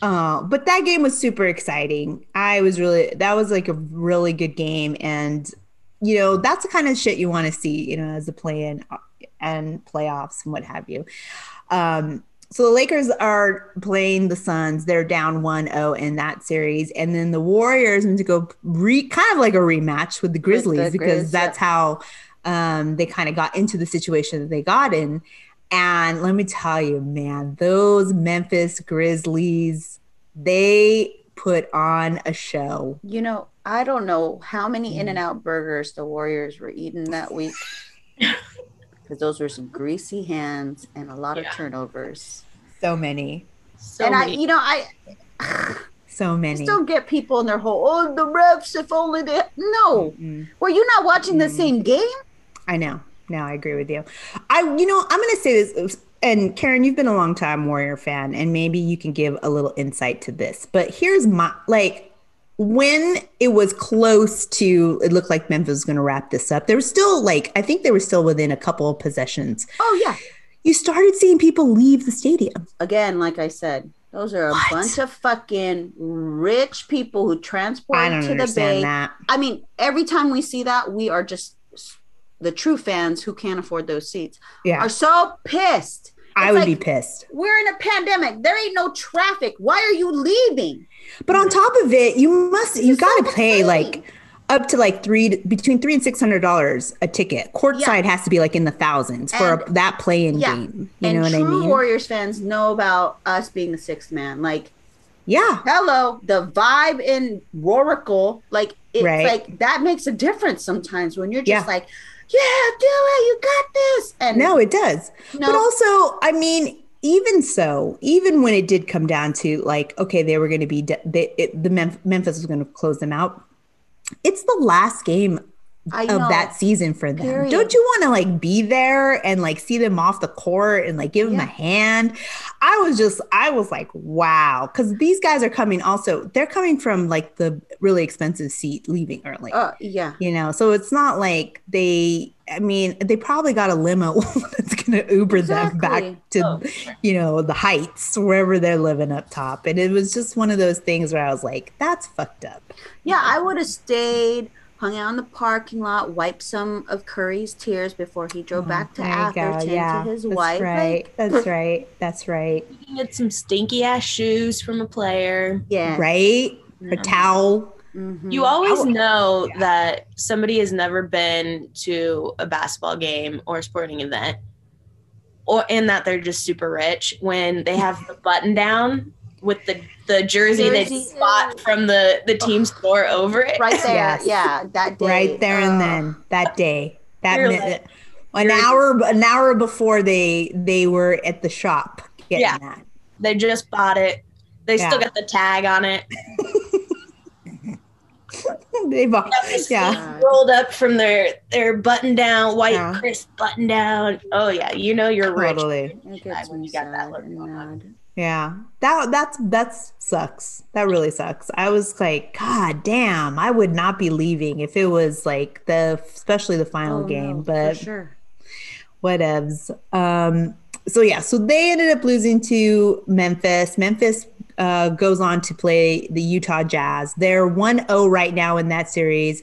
Uh, but that game was super exciting. I was really, that was like a really good game. And, you know, that's the kind of shit you want to see, you know, as a play in and playoffs and what have you. Um, so the Lakers are playing the Suns. They're down 1-0 in that series. And then the Warriors need to go re kind of like a rematch with the Grizzlies because Grizz, that's how um, they kind of got into the situation that they got in. And let me tell you, man, those Memphis Grizzlies, they put on a show. You know, I don't know how many In and Out burgers the Warriors were eating that week. Because those were some greasy hands and a lot Yeah. of turnovers. So many. So and I, many. you know, I So many. just don't get people in their whole, oh, the refs, if only they. No. Mm. Were you not watching the same game? I know. No, I agree with you. I, you know, I'm going to say this, and Karen, you've been a long time Warrior fan, and maybe you can give a little insight to this. But here's my like when it was close to, it looked like Memphis was going to wrap this up. There was still like, I think they were still within a couple of possessions. Oh, yeah. You started seeing people leave the stadium. Again, like I said, those are a What? bunch of fucking rich people who transport I don't to the bay. that. I mean, every time we see that, we are just the true fans who can't afford those seats Yeah, are so pissed. I would like, be pissed. We're in a pandemic. There ain't no traffic. Why are you leaving? But on top of it, you must you got to pay like up to like three between three and six hundred dollars a ticket. Courtside has to be like in the thousands for a, that play-in Yeah. game. You and know what I mean? Warriors fans know about us being the sixth man. Like, yeah, hello, the vibe in Roaracle, like it's Right. like that makes a difference sometimes when you're just Yeah. like, yeah, do it, you got this. And no, it does. No. But also, I mean, even so, even when it did come down to like, okay, they were going to be de- they, it, the Mem- Memphis was going to close them out. It's the last game I of know. that season for them. Period. Don't you want to like be there and like see them off the court and like give them a hand? I was just, I was like, wow, because these guys are coming. Also, they're coming from like the really expensive seat, leaving early. Uh, yeah. you know, so it's not like they. I mean, they probably got a limo that's going to Uber them back to, Oh, you know, the heights wherever they're living up top. And it was just one of those things where I was like, that's fucked up. Yeah, I would have stayed, hung out in the parking lot, wiped some of Curry's tears before he drove oh back to you go. To his that's wife. Right. Like, that's right. That's right. You can get some stinky ass shoes from a player. yeah. Right. A towel. Mhm. You always I would- know yeah. that somebody has never been to a basketball game or a sporting event, or and that they're just super rich when they have the button down with the the jersey, they Jersey. spot from the the team store over it. Right there. Yes. Yeah, that day. Right there and Uh, then that day. That You're minute. like- an hour an hour before they they were at the shop getting Yeah. that. They just bought it. They Yeah. still got the tag on it. they bought yeah. Rolled up from their their button down, white Yeah. crisp button down. Oh yeah, you know you're rich. Totally. It when you got that look going on. Yeah. That that's that's sucks. That really sucks. I was like, God damn, I would not be leaving if it was like the especially the final Oh, game. no, but for sure. whatevs. Um, so yeah, so they ended up losing to Memphis. Memphis uh, goes on to play the Utah Jazz. They're 1-0 right now in that series.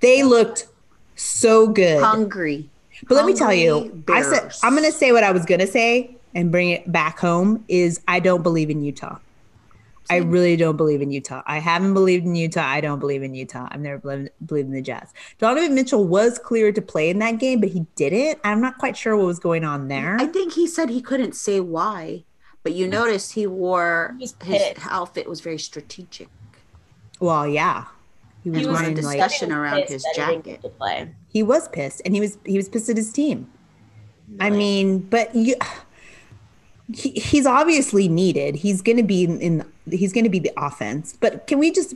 They looked so good. Hungry. But let me tell you, Hungry I said I'm going to say what I was going to say and bring it back home is I don't believe in Utah. I really don't believe in Utah. I haven't believed in Utah. I don't believe in Utah. I've never believed, believed in the Jazz. Donovan Mitchell was cleared to play in that game, but he didn't. I'm not quite sure what was going on there. I think he said he couldn't say why, but you noticed he wore He his outfit was very strategic. well, yeah, he was, He was in wearing like discussion around Pissed his that he jacket. play. he was pissed, and he was he was pissed at his team. I mean, but you, he, he's obviously needed. He's going to be in, in. He's going to be the offense. But can we just?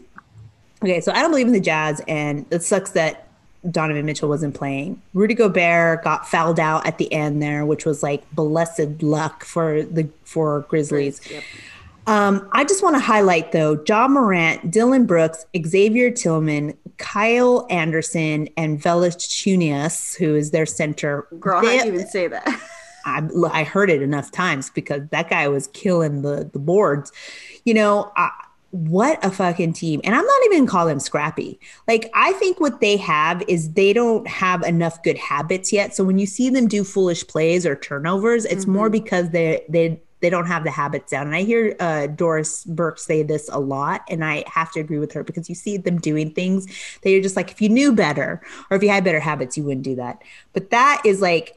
Okay, so I don't believe in the Jazz, and it sucks that Donovan Mitchell wasn't playing. Rudy Gobert got fouled out at the end there, which was like blessed luck for the for Grizzlies. Yep. Um, I just want to highlight though, Ja Morant, Dillon Brooks, Xavier Tillman, Kyle Anderson, and Valanciunas, who is their center. Girl, They- how'd you even say that? I, I heard it enough times because that guy was killing the the boards. You know, I, what a fucking team! And I'm not even call them scrappy. Like I think what they have is they don't have enough good habits yet. So when you see them do foolish plays or turnovers, it's more because they they they don't have the habits down. And I hear uh, Doris Burke say this a lot, and I have to agree with her because you see them doing things that you're just like, if you knew better or if you had better habits, you wouldn't do that. But that is like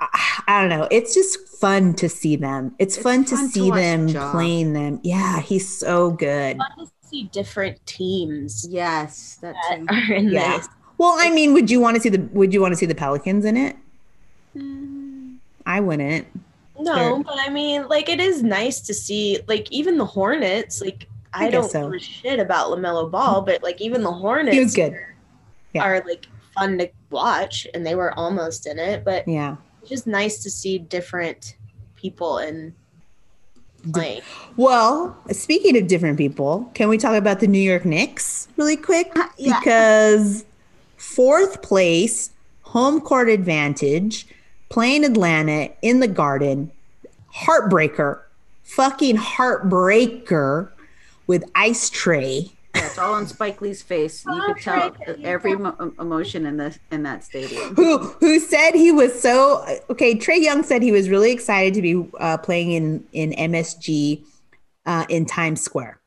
I, I don't know. It's just fun to see them. It's, It's fun to fun to see watch them Ja. playing them. Yeah, he's so good. Fun to see different teams yes, that that too. are in Yeah. this. Well, I mean, would you want to see the would you want to see the Pelicans in it? Mm. I wouldn't. No, Sure. but I mean, like, it is nice to see, like, even the Hornets. Like, I, I don't so. give a shit about LaMelo Ball, but like, even the Hornets He was good. Yeah. are like fun to watch, and they were almost in it. But Yeah. It's just nice to see different people and playing. Well, speaking of different people, can we talk about the New York Knicks really quick? Uh, yeah. Because fourth place, home court advantage, playing Atlanta in the Garden, heartbreaker, fucking heartbreaker with Ice Trae. Yeah, it's all on Spike Lee's face. You could tell every mo- emotion in the in that stadium. who who said he was so okay trae young said he was really excited to be uh, playing in in msg uh, in times square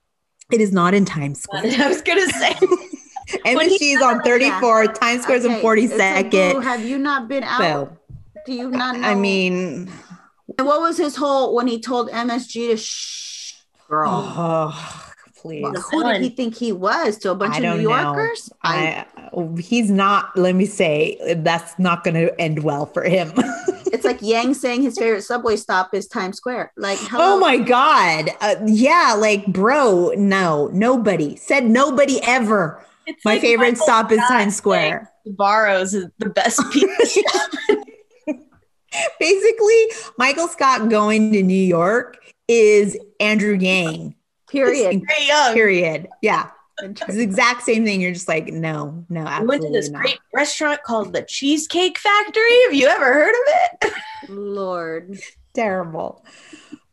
it is not in times square I was gonna say, When he msg is on 34 times square is on Okay, it's like, 42nd have you not been out? so Do you not know? i mean And what was his whole when he told MSG to shh, girl? oh please Well, who did he think he was to a bunch I of New. Yorkers? I, I, he's not let me say that's not going to end well for him it's like Yang saying his favorite subway stop is Times Square. Like, hello. Oh my God. Uh, yeah, like, bro, no, nobody said nobody ever. it's My like favorite Michael stop is Times Square. saying Barrows is the best pizza. Basically, Michael Scott going to New York is Andrew Yang. Period. Very young. Period. Yeah. It's the exact same thing. You're just like, no, no, We went to this not. great restaurant called the Cheesecake Factory. Have you ever heard of it? Lord. terrible.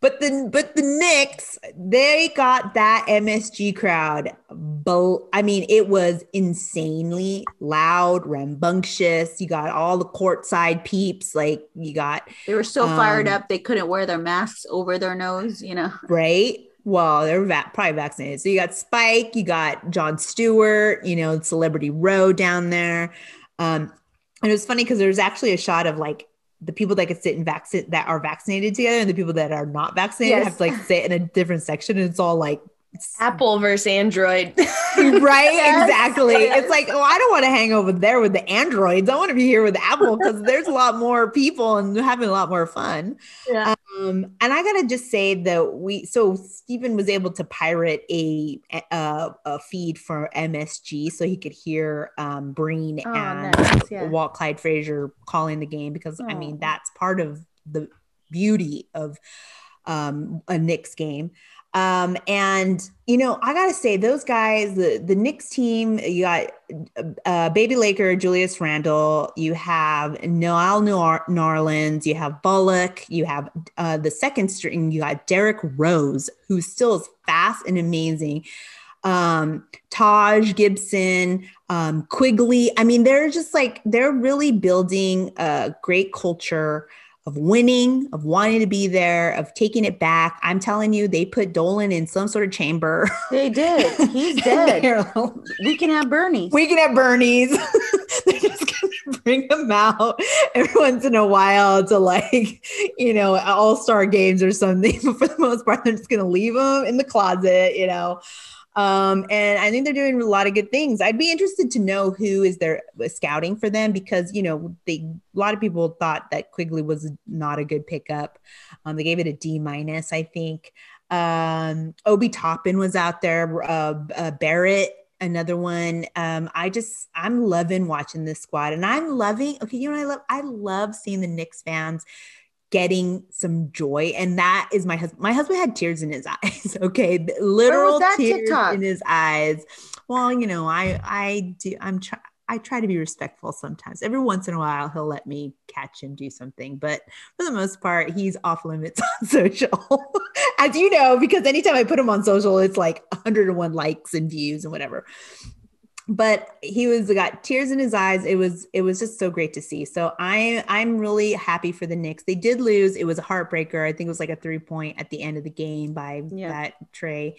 But the but the Knicks, they got that MSG crowd. Bo- I mean, it was insanely loud, rambunctious. You got all the courtside peeps. Like you got They were so fired Um, up they couldn't wear their masks over their nose, you know. right. Well, they're va- probably vaccinated. So you got Spike, you got Jon Stewart, you know, Celebrity Row down there. Um, and it was funny because there's actually a shot of like the people that could sit in vaccine that are vaccinated together and the people that are not vaccinated Yes. have to like sit in a different section. And it's all like Apple versus Android. right, exactly. yes. It's like, oh, I don't want to hang over there with the androids. I want to be here with Apple because there's a lot more people and having a lot more fun. Yeah. Um, and I gotta just say that we so Stephen was able to pirate a a, a feed for MSG so he could hear um, Breen Oh, and nice, yeah. Walt Clyde Frazier calling the game because I mean Oh. that's part of the beauty of um, a Knicks game. Um, and you know, I gotta say, those guys, the the Knicks team, you got uh, Baby Laker, Julius Randle, you have Noel Nerlens, you have Bullock, you have uh, the second string, you got Derrick Rose, who still is fast and amazing. Um, Taj Gibson, um, Quickley. I mean, they're just like they're really building a great culture of winning, of wanting to be there, of taking it back. I'm telling you, they put Dolan in some sort of chamber. They did. He's dead. we can have Bernie. We can have Bernie's. They're just gonna bring him out every once in a while to like, you know, all star games or something. But for the most part, they're just gonna leave him in the closet, you know. Um, and I think they're doing a lot of good things. I'd be interested to know who is their scouting for them because you know they a lot of people thought that Quickley was not a good pickup. Um, they gave it a D minus, I think. Um, Obi Toppin was out there. Uh, uh, Barrett, another one. Um, I just I'm loving watching this squad, and I'm loving. Okay, you know I love? I love seeing the Knicks fans getting some joy. And that is my husband. My husband had tears in his eyes. Okay. Literal tears TikTok? in his eyes. Well, you know, I I do I'm trying I try to be respectful sometimes. Every once in a while, he'll let me catch him do something, but for the most part, he's off limits on social, as you know, because anytime I put him on social, it's like 101 likes and views and whatever but he was got tears in his eyes. It was it was just so great to see. So I I'm really happy for the Knicks. They did lose. It was a heartbreaker. I think it was like a three point at the end of the game by yeah. that Trae.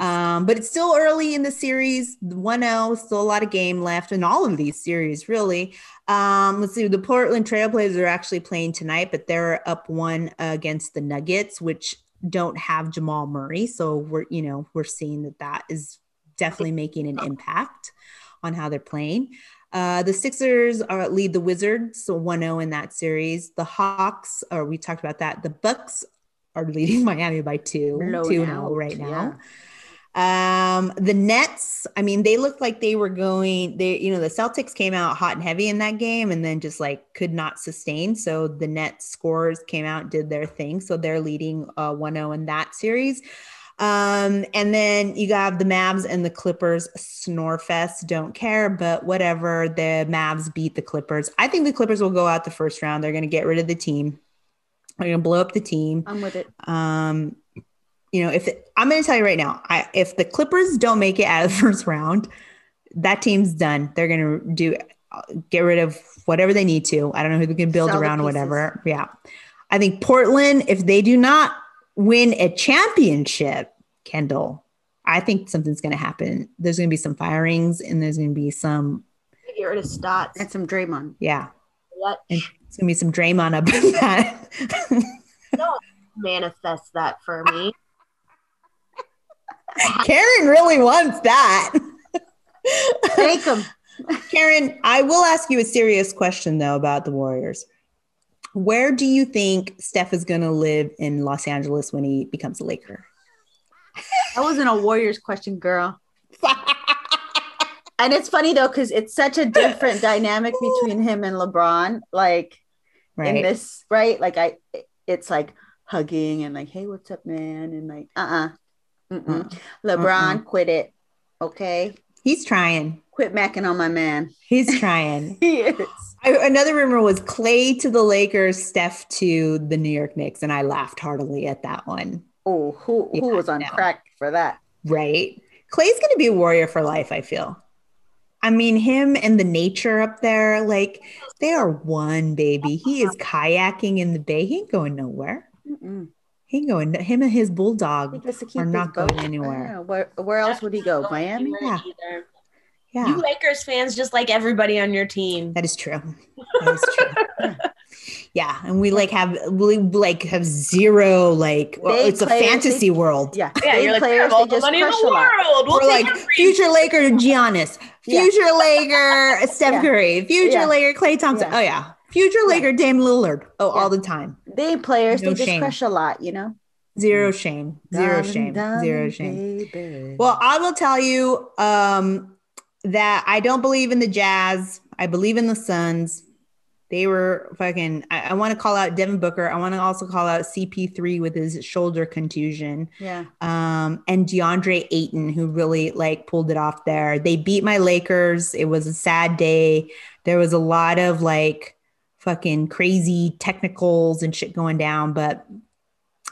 Um, but it's still early in the series. 1-0, still a lot of game left in all of these series, really. Um, let's see. The Portland Trailblazers are actually playing tonight, but they're up one against the Nuggets, which don't have Jamal Murray. So we're you know we're seeing that that is definitely making an impact on how they're playing. Uh, the Sixers are lead the Wizards, so 1-0 in that series. The Hawks, or we talked about that. The Bucks are leading Miami by two, Blown 2-0 right now. Yeah. Um, the Nets, I mean, they looked like they were going, they, you know, the Celtics came out hot and heavy in that game and then just like could not sustain. So the Nets scores came out, did their thing. So they're leading uh 1-0 in that series. Um, and then you have the Mavs and the Clippers snorefest. Don't care, but whatever. The Mavs beat the Clippers. I think the Clippers will go out the first round. They're going to get rid of the team. They're going to blow up the team. I'm with it. Um, you know, if it, I'm going to tell you right now, I, if the Clippers don't make it out of the first round, that team's done. They're going to do get rid of whatever they need to. I don't know who they can build Sell around or whatever. Yeah. I think Portland, if they do not win a championship, Kyndall, I think something's going to happen. There's going to be some firings and there's going to be some. Get rid of Stotts and some Draymond. Yeah. What? And it's going to be some Draymond up in that. Don't manifest that for me. Karen really wants that. Take them. Karen, I will ask you a serious question though about the Warriors. Where do you think Steph is going to live in Los Angeles when he becomes a Laker? That wasn't a Warriors question, girl. and it's funny though, because it's such a different dynamic between him and LeBron. Like right. in this, right? Like I, it's like hugging and like, hey, what's up, man? And like, uh, uh-uh. uh, LeBron, uh-uh. quit it, okay? He's trying. Quit macking on my man. He's trying. he is. I, another rumor was Klay to the Lakers, Steph to the New York Knicks, and I laughed heartily at that one. Oh, who who yeah, was on no. crack for that? Right. Klay's going to be a warrior for life. I feel. I mean, him and the nature up there, like they are one baby. He is kayaking in the bay. He ain't going nowhere. Mm-mm. He ain't going. Him and his bulldog are not going anywhere. Where, where else would he go? Miami. Yeah. Yeah. You Lakers fans, just like everybody on your team. That is true. That is true. yeah, and we like have we like have zero like well, it's a fantasy they, world. Yeah, yeah. You're like players, all the money in the world. We'll We're like future Laker Giannis, future yeah. Laker Steph yeah. Curry, future yeah. Laker Klay Thompson. Oh yeah, future Laker Dame Lillard. Oh, all the time. They players no they just crush a lot, you know. Zero shame. Zero shame. Zero shame. Baby. Well, I will tell you. Um, that I don't believe in the Jazz. I believe in the Suns. They were fucking. I, I want to call out Devin Booker. I want to also call out CP3 with his shoulder contusion. Yeah. Um, and DeAndre Ayton, who really like pulled it off there. They beat my Lakers. It was a sad day. There was a lot of like fucking crazy technicals and shit going down, but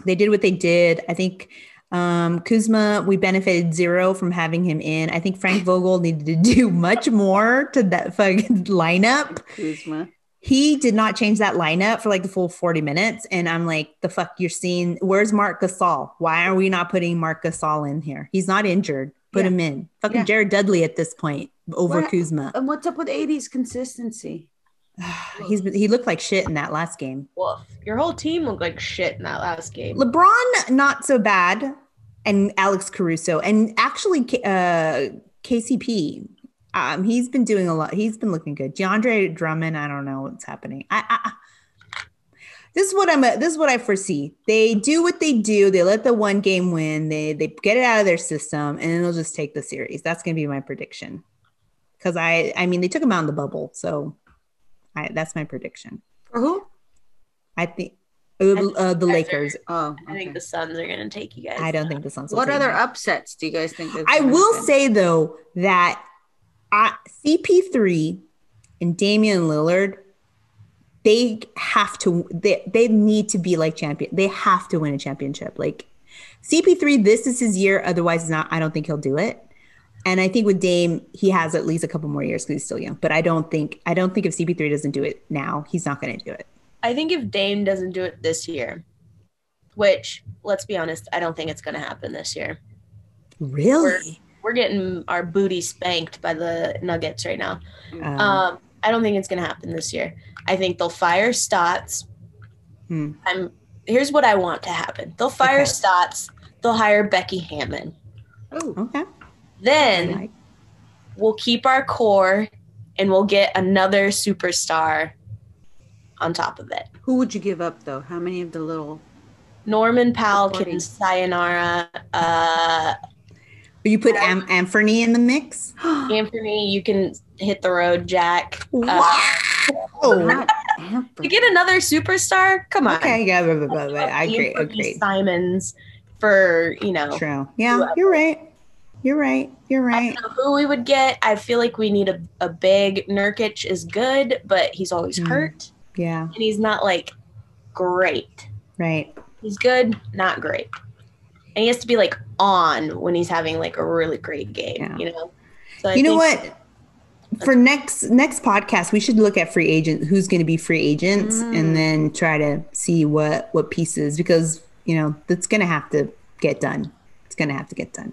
they did what they did. I think um, Kuzma, we benefited zero from having him in. I think Frank Vogel needed to do much more to that fucking lineup. Kuzma. He did not change that lineup for like the full 40 minutes. And I'm like, the fuck you're seeing, where's Marc Gasol? Why are we not putting Marc Gasol in here? He's not injured. Put Yeah. him in. Fucking Yeah. Jared Dudley at this point over What- Kuzma. And what's up with AD's consistency? He's he looked like shit in that last game. Woof. Your whole team looked like shit in that last game. LeBron, not so bad, and Alex Caruso, and actually uh, KCP. Um, he's been doing a lot. He's been looking good. DeAndre Drummond, I don't know what's happening. I, I this is what I'm. This is what I foresee. They do what they do. They let the one game win. They they get it out of their system, and then they'll just take the series. That's going to be my prediction. Because I, I mean, they took him out in the bubble, so I, that's my prediction. For who? I think uh, uh, the guys are- Lakers. Oh, I think the Suns are gonna take you guys. I don't think the Suns. will What take other upsets do you guys think? I will happen? say though that I, CP3 and Damian Lillard, they have to. They they need to be like champion. They have to win a championship. Like CP3, this is his year. Otherwise, not. I don't think he'll do it. And I think with Dame, he has at least a couple more years because he's still young. But I don't think I don't think if CP3 doesn't do it now, he's not going to do it. I think if Dame doesn't do it this year, which let's be honest, I don't think it's gonna happen this year. Really? We're getting our booty spanked by the Nuggets right now. Um, Um, I don't think it's gonna happen this year. I think they'll fire Stotts. Hmm. I'm here's what I want to happen. They'll fire Okay. Stotts. They'll hire Becky Hammon. Oh, okay. Then we'll keep our core and we'll get another superstar on top of it. who would you give up though? How many of the little? Norman Powell Supporting. can sayonara. Uh, you put Am- Anthony in the mix. Anthony, you can hit the road, Jack. Uh, Wow. Not to get another superstar, come on. Okay, yeah, but, but, but, but I agree. Anthony Agree. Simons for you know. True. Yeah, you're right. You're right. You're I right. don't know who we would get. I feel like we need a, a big Nurkic is good, but he's always Mm. hurt Yeah, and he's not like great. right. He's good, not great. And he has to be like on when he's having like a really great game, Yeah. you know. So you know what? For next next podcast, we should look at free agent. Who's going to be free agents, Mm. and then try to see what what pieces because you know that's going to have to get done. It's going to have to get done.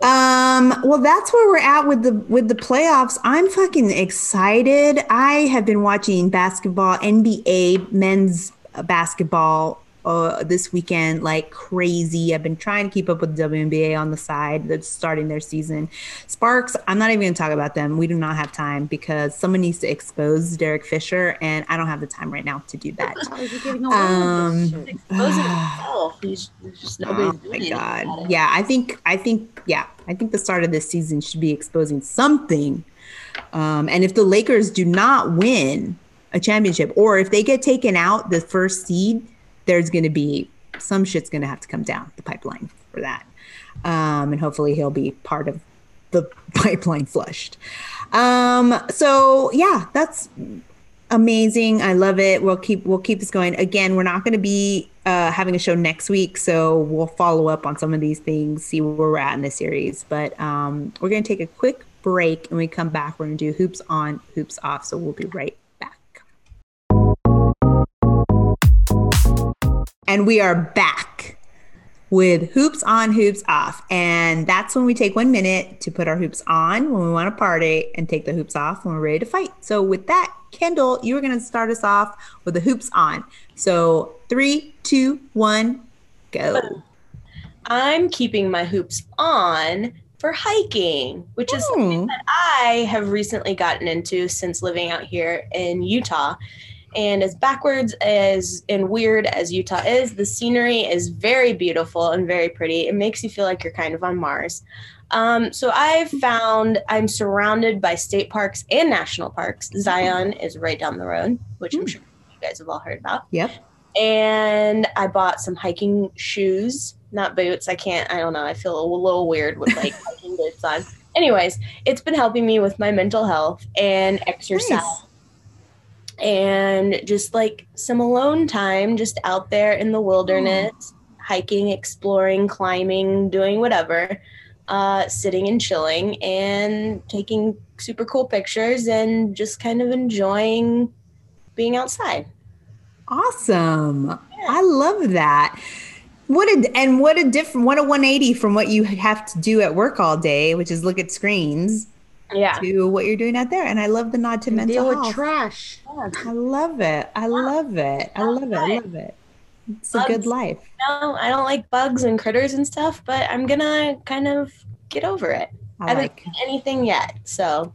Um, well, that's where we're at with the with the playoffs. I'm fucking excited. I have been watching basketball, NBA men's basketball uh, this weekend like crazy. I've been trying to keep up with the WNBA on the side that's starting their season. Sparks, I'm not even going to talk about them. We do not have time because someone needs to expose Derek Fisher, and I don't have the time right now to do that. How is he getting away Um, with this shit? exposing himself. He's just nobody's Oh my god. Yeah, I think I think yeah, I think the start of this season should be exposing something. Um, and if the Lakers do not win a championship, or if they get taken out the first seed, there's going to be some shit's going to have to come down the pipeline for that. Um, and hopefully he'll be part of the pipeline flushed. Um, so yeah, that's amazing. I love it. We'll keep we'll keep this going. Again, we're not going to be uh, having a show next week, so we'll follow up on some of these things, see where we're at in the series. But um, we're going to take a quick break, and we come back, we're going to do hoops on, hoops off. So we'll be right And we are back with hoops on, hoops off. And that's when we take one minute to put our hoops on when we want to party and take the hoops off when we're ready to fight. So, with that, Kyndall, you are going to start us off with the hoops on. So, three, two, one, go. I'm keeping my hoops on for hiking, which is something Hmm. that I have recently gotten into since living out here in Utah. And as backwards as and weird as Utah is, the scenery is very beautiful and very pretty. It makes you feel like you're kind of on Mars. Um, so I've found I'm surrounded by state parks and national parks. Zion is right down the road, which I'm sure you guys have all heard about. Yep. And I bought some hiking shoes, not boots. I can't, I don't know. I feel a little weird with like hiking boots on. Anyways, it's been helping me with my mental health and exercise Nice. And just like some alone time just out there in the wilderness hiking exploring climbing doing whatever uh, sitting and chilling and taking super cool pictures and just kind of enjoying being outside Awesome. I love that. What a and what a different what a 180 from what you have to do at work all day, which is look at screens, yeah to what you're doing out there. And I love the nod to mental Deal with health. trash. I love it. I love it. I love it. I love it. It's a good life. no i don't like bugs and critters and stuff but i'm gonna kind of get over it I haven't like seen anything yet so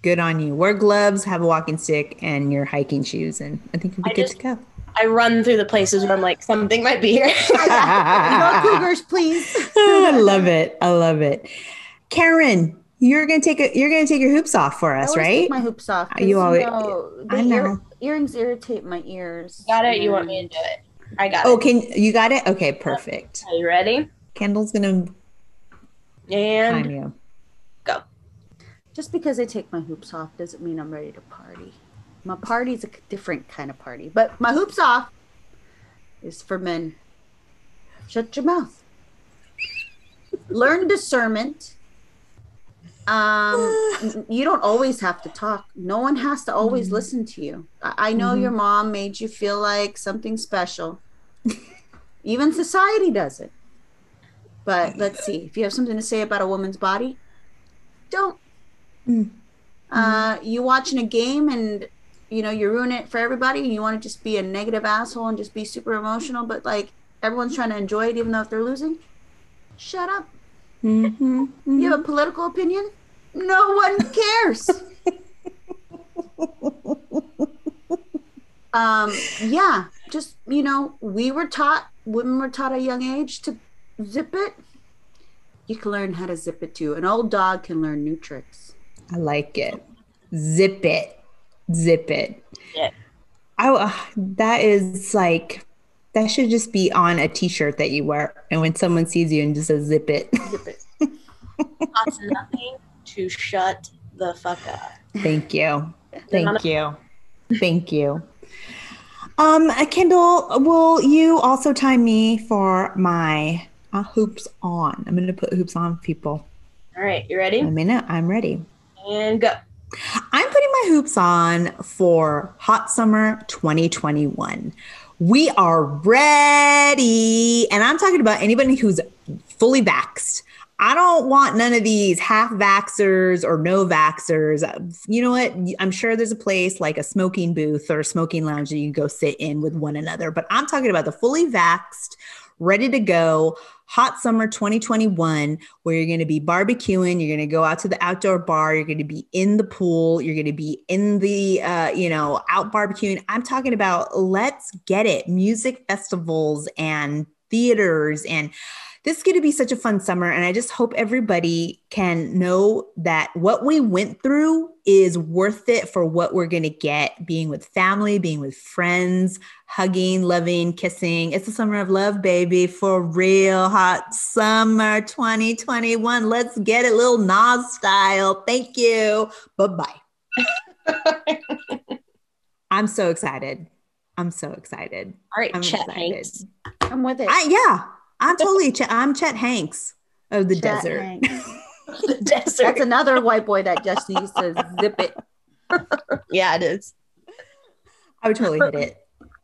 good on you. Wear gloves, have a walking stick, and your hiking shoes, and I think you'll be I good just- to go. i run through the places where i'm like something might be here No cougars, please. I love it. I love it. Karen, you're gonna take a you're gonna take your hoops off for I us, always right? take my hoops off. Uh, you always- know, the I ear- know. earrings irritate my ears. got it you want me to mm. do it i got oh, it can you got it? Okay, perfect. are you ready Kyndall's gonna And time and you. go Just because I take my hoops off doesn't mean I'm ready to party. My party's a different kind of party, but my hoops off is for men. Shut your mouth. Learn discernment. Um, you don't always have to talk. No one has to always listen to you. I, I know your mom made you feel like something special. Even society does it. But let's see. If you have something to say about a woman's body, don't. Uh, you watching a game and you know you ruin it for everybody, and you want to just be a negative asshole and just be super emotional, but like everyone's trying to enjoy it, even though if they're losing. Shut up. Mm-hmm. You have a political opinion? No one cares. um, yeah, just you know, we were taught, women were taught at a young age to zip it. You can learn how to zip it too. An old dog can learn new tricks. I like it. Zip it. Zip it. Yeah. I uh, that is like that should just be on a t-shirt that you wear and when someone sees you and just says zip it. Zip it. costs nothing to shut the fuck up Thank you. Thank you. Thank you. Um, uh, Kyndall, will you also time me for my uh, hoops on? I'm going to put hoops on, people. all right you ready A minute. I'm ready. and go I'm putting my hoops on for Hot Summer 2021. We are ready. And I'm talking about anybody who's fully vaxxed. I don't want none of these half vaxxers or no vaxxers. You know what? I'm sure there's a place like a smoking booth or a smoking lounge that you can go sit in with one another. But I'm talking about the fully vaxxed, ready to go, hot summer 2021, where you're going to be barbecuing, you're going to go out to the outdoor bar, you're going to be in the pool, you're going to be in the, uh, you know, out barbecuing. I'm talking about let's get it music festivals and theaters and this is going to be such a fun summer and i just hope everybody can know that what we went through is worth it for what we're going to get being with family being with friends hugging loving kissing. It's the summer of love baby for real hot summer 2021 let's get it Lil Nas style. Thank you. Bye-bye. I'm so excited. I'm so excited. All right i'm Chet excited. Hanks. I'm with it. I, yeah i'm totally Chet, i'm chet hanks of the Chet desert Hanks. the desert That's another white boy that just needs to zip it. yeah it is I would totally hit it.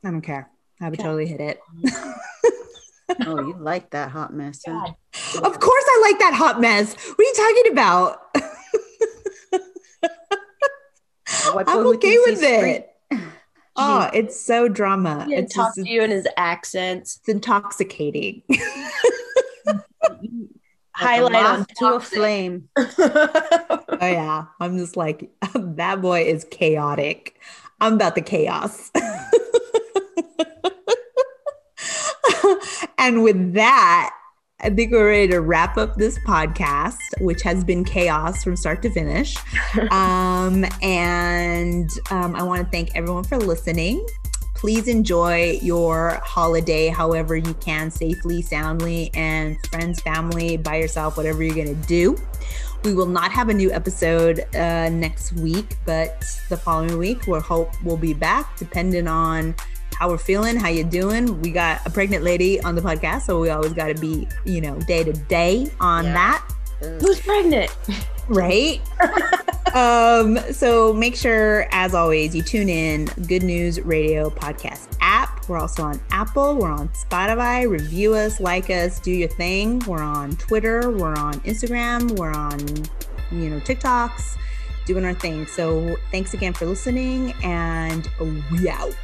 I don't care. I would totally hit it. Oh, you like that hot mess. Huh? Of course, I like that hot mess. What are you talking about? A white boy I'm okay thinks with he's straight. it. Oh, it's so drama. he It's talk just to you in his accents it's intoxicating. highlight on to a flame. oh yeah, I'm just like that boy is chaotic. I'm about the chaos. and with that, I think we're ready to wrap up this podcast, which has been chaos from start to finish. um, and um, I want to thank everyone for listening. Please enjoy your holiday however you can, safely, soundly, and friends, family, by yourself, whatever you're going to do. We will not have a new episode uh, next week, but the following week we'll hope we'll be back, depending on how we're feeling, how you doing. We got a pregnant lady on the podcast, so we always got to be, you know, day to day on yeah. that. Who's pregnant? Right. um, so make sure, as always, you tune in Good News Radio podcast app. We're also on Apple. We're on Spotify. Review us, like us, do your thing. We're on Twitter. We're on Instagram. We're on, you know, TikToks, doing our thing. So thanks again for listening, and we out.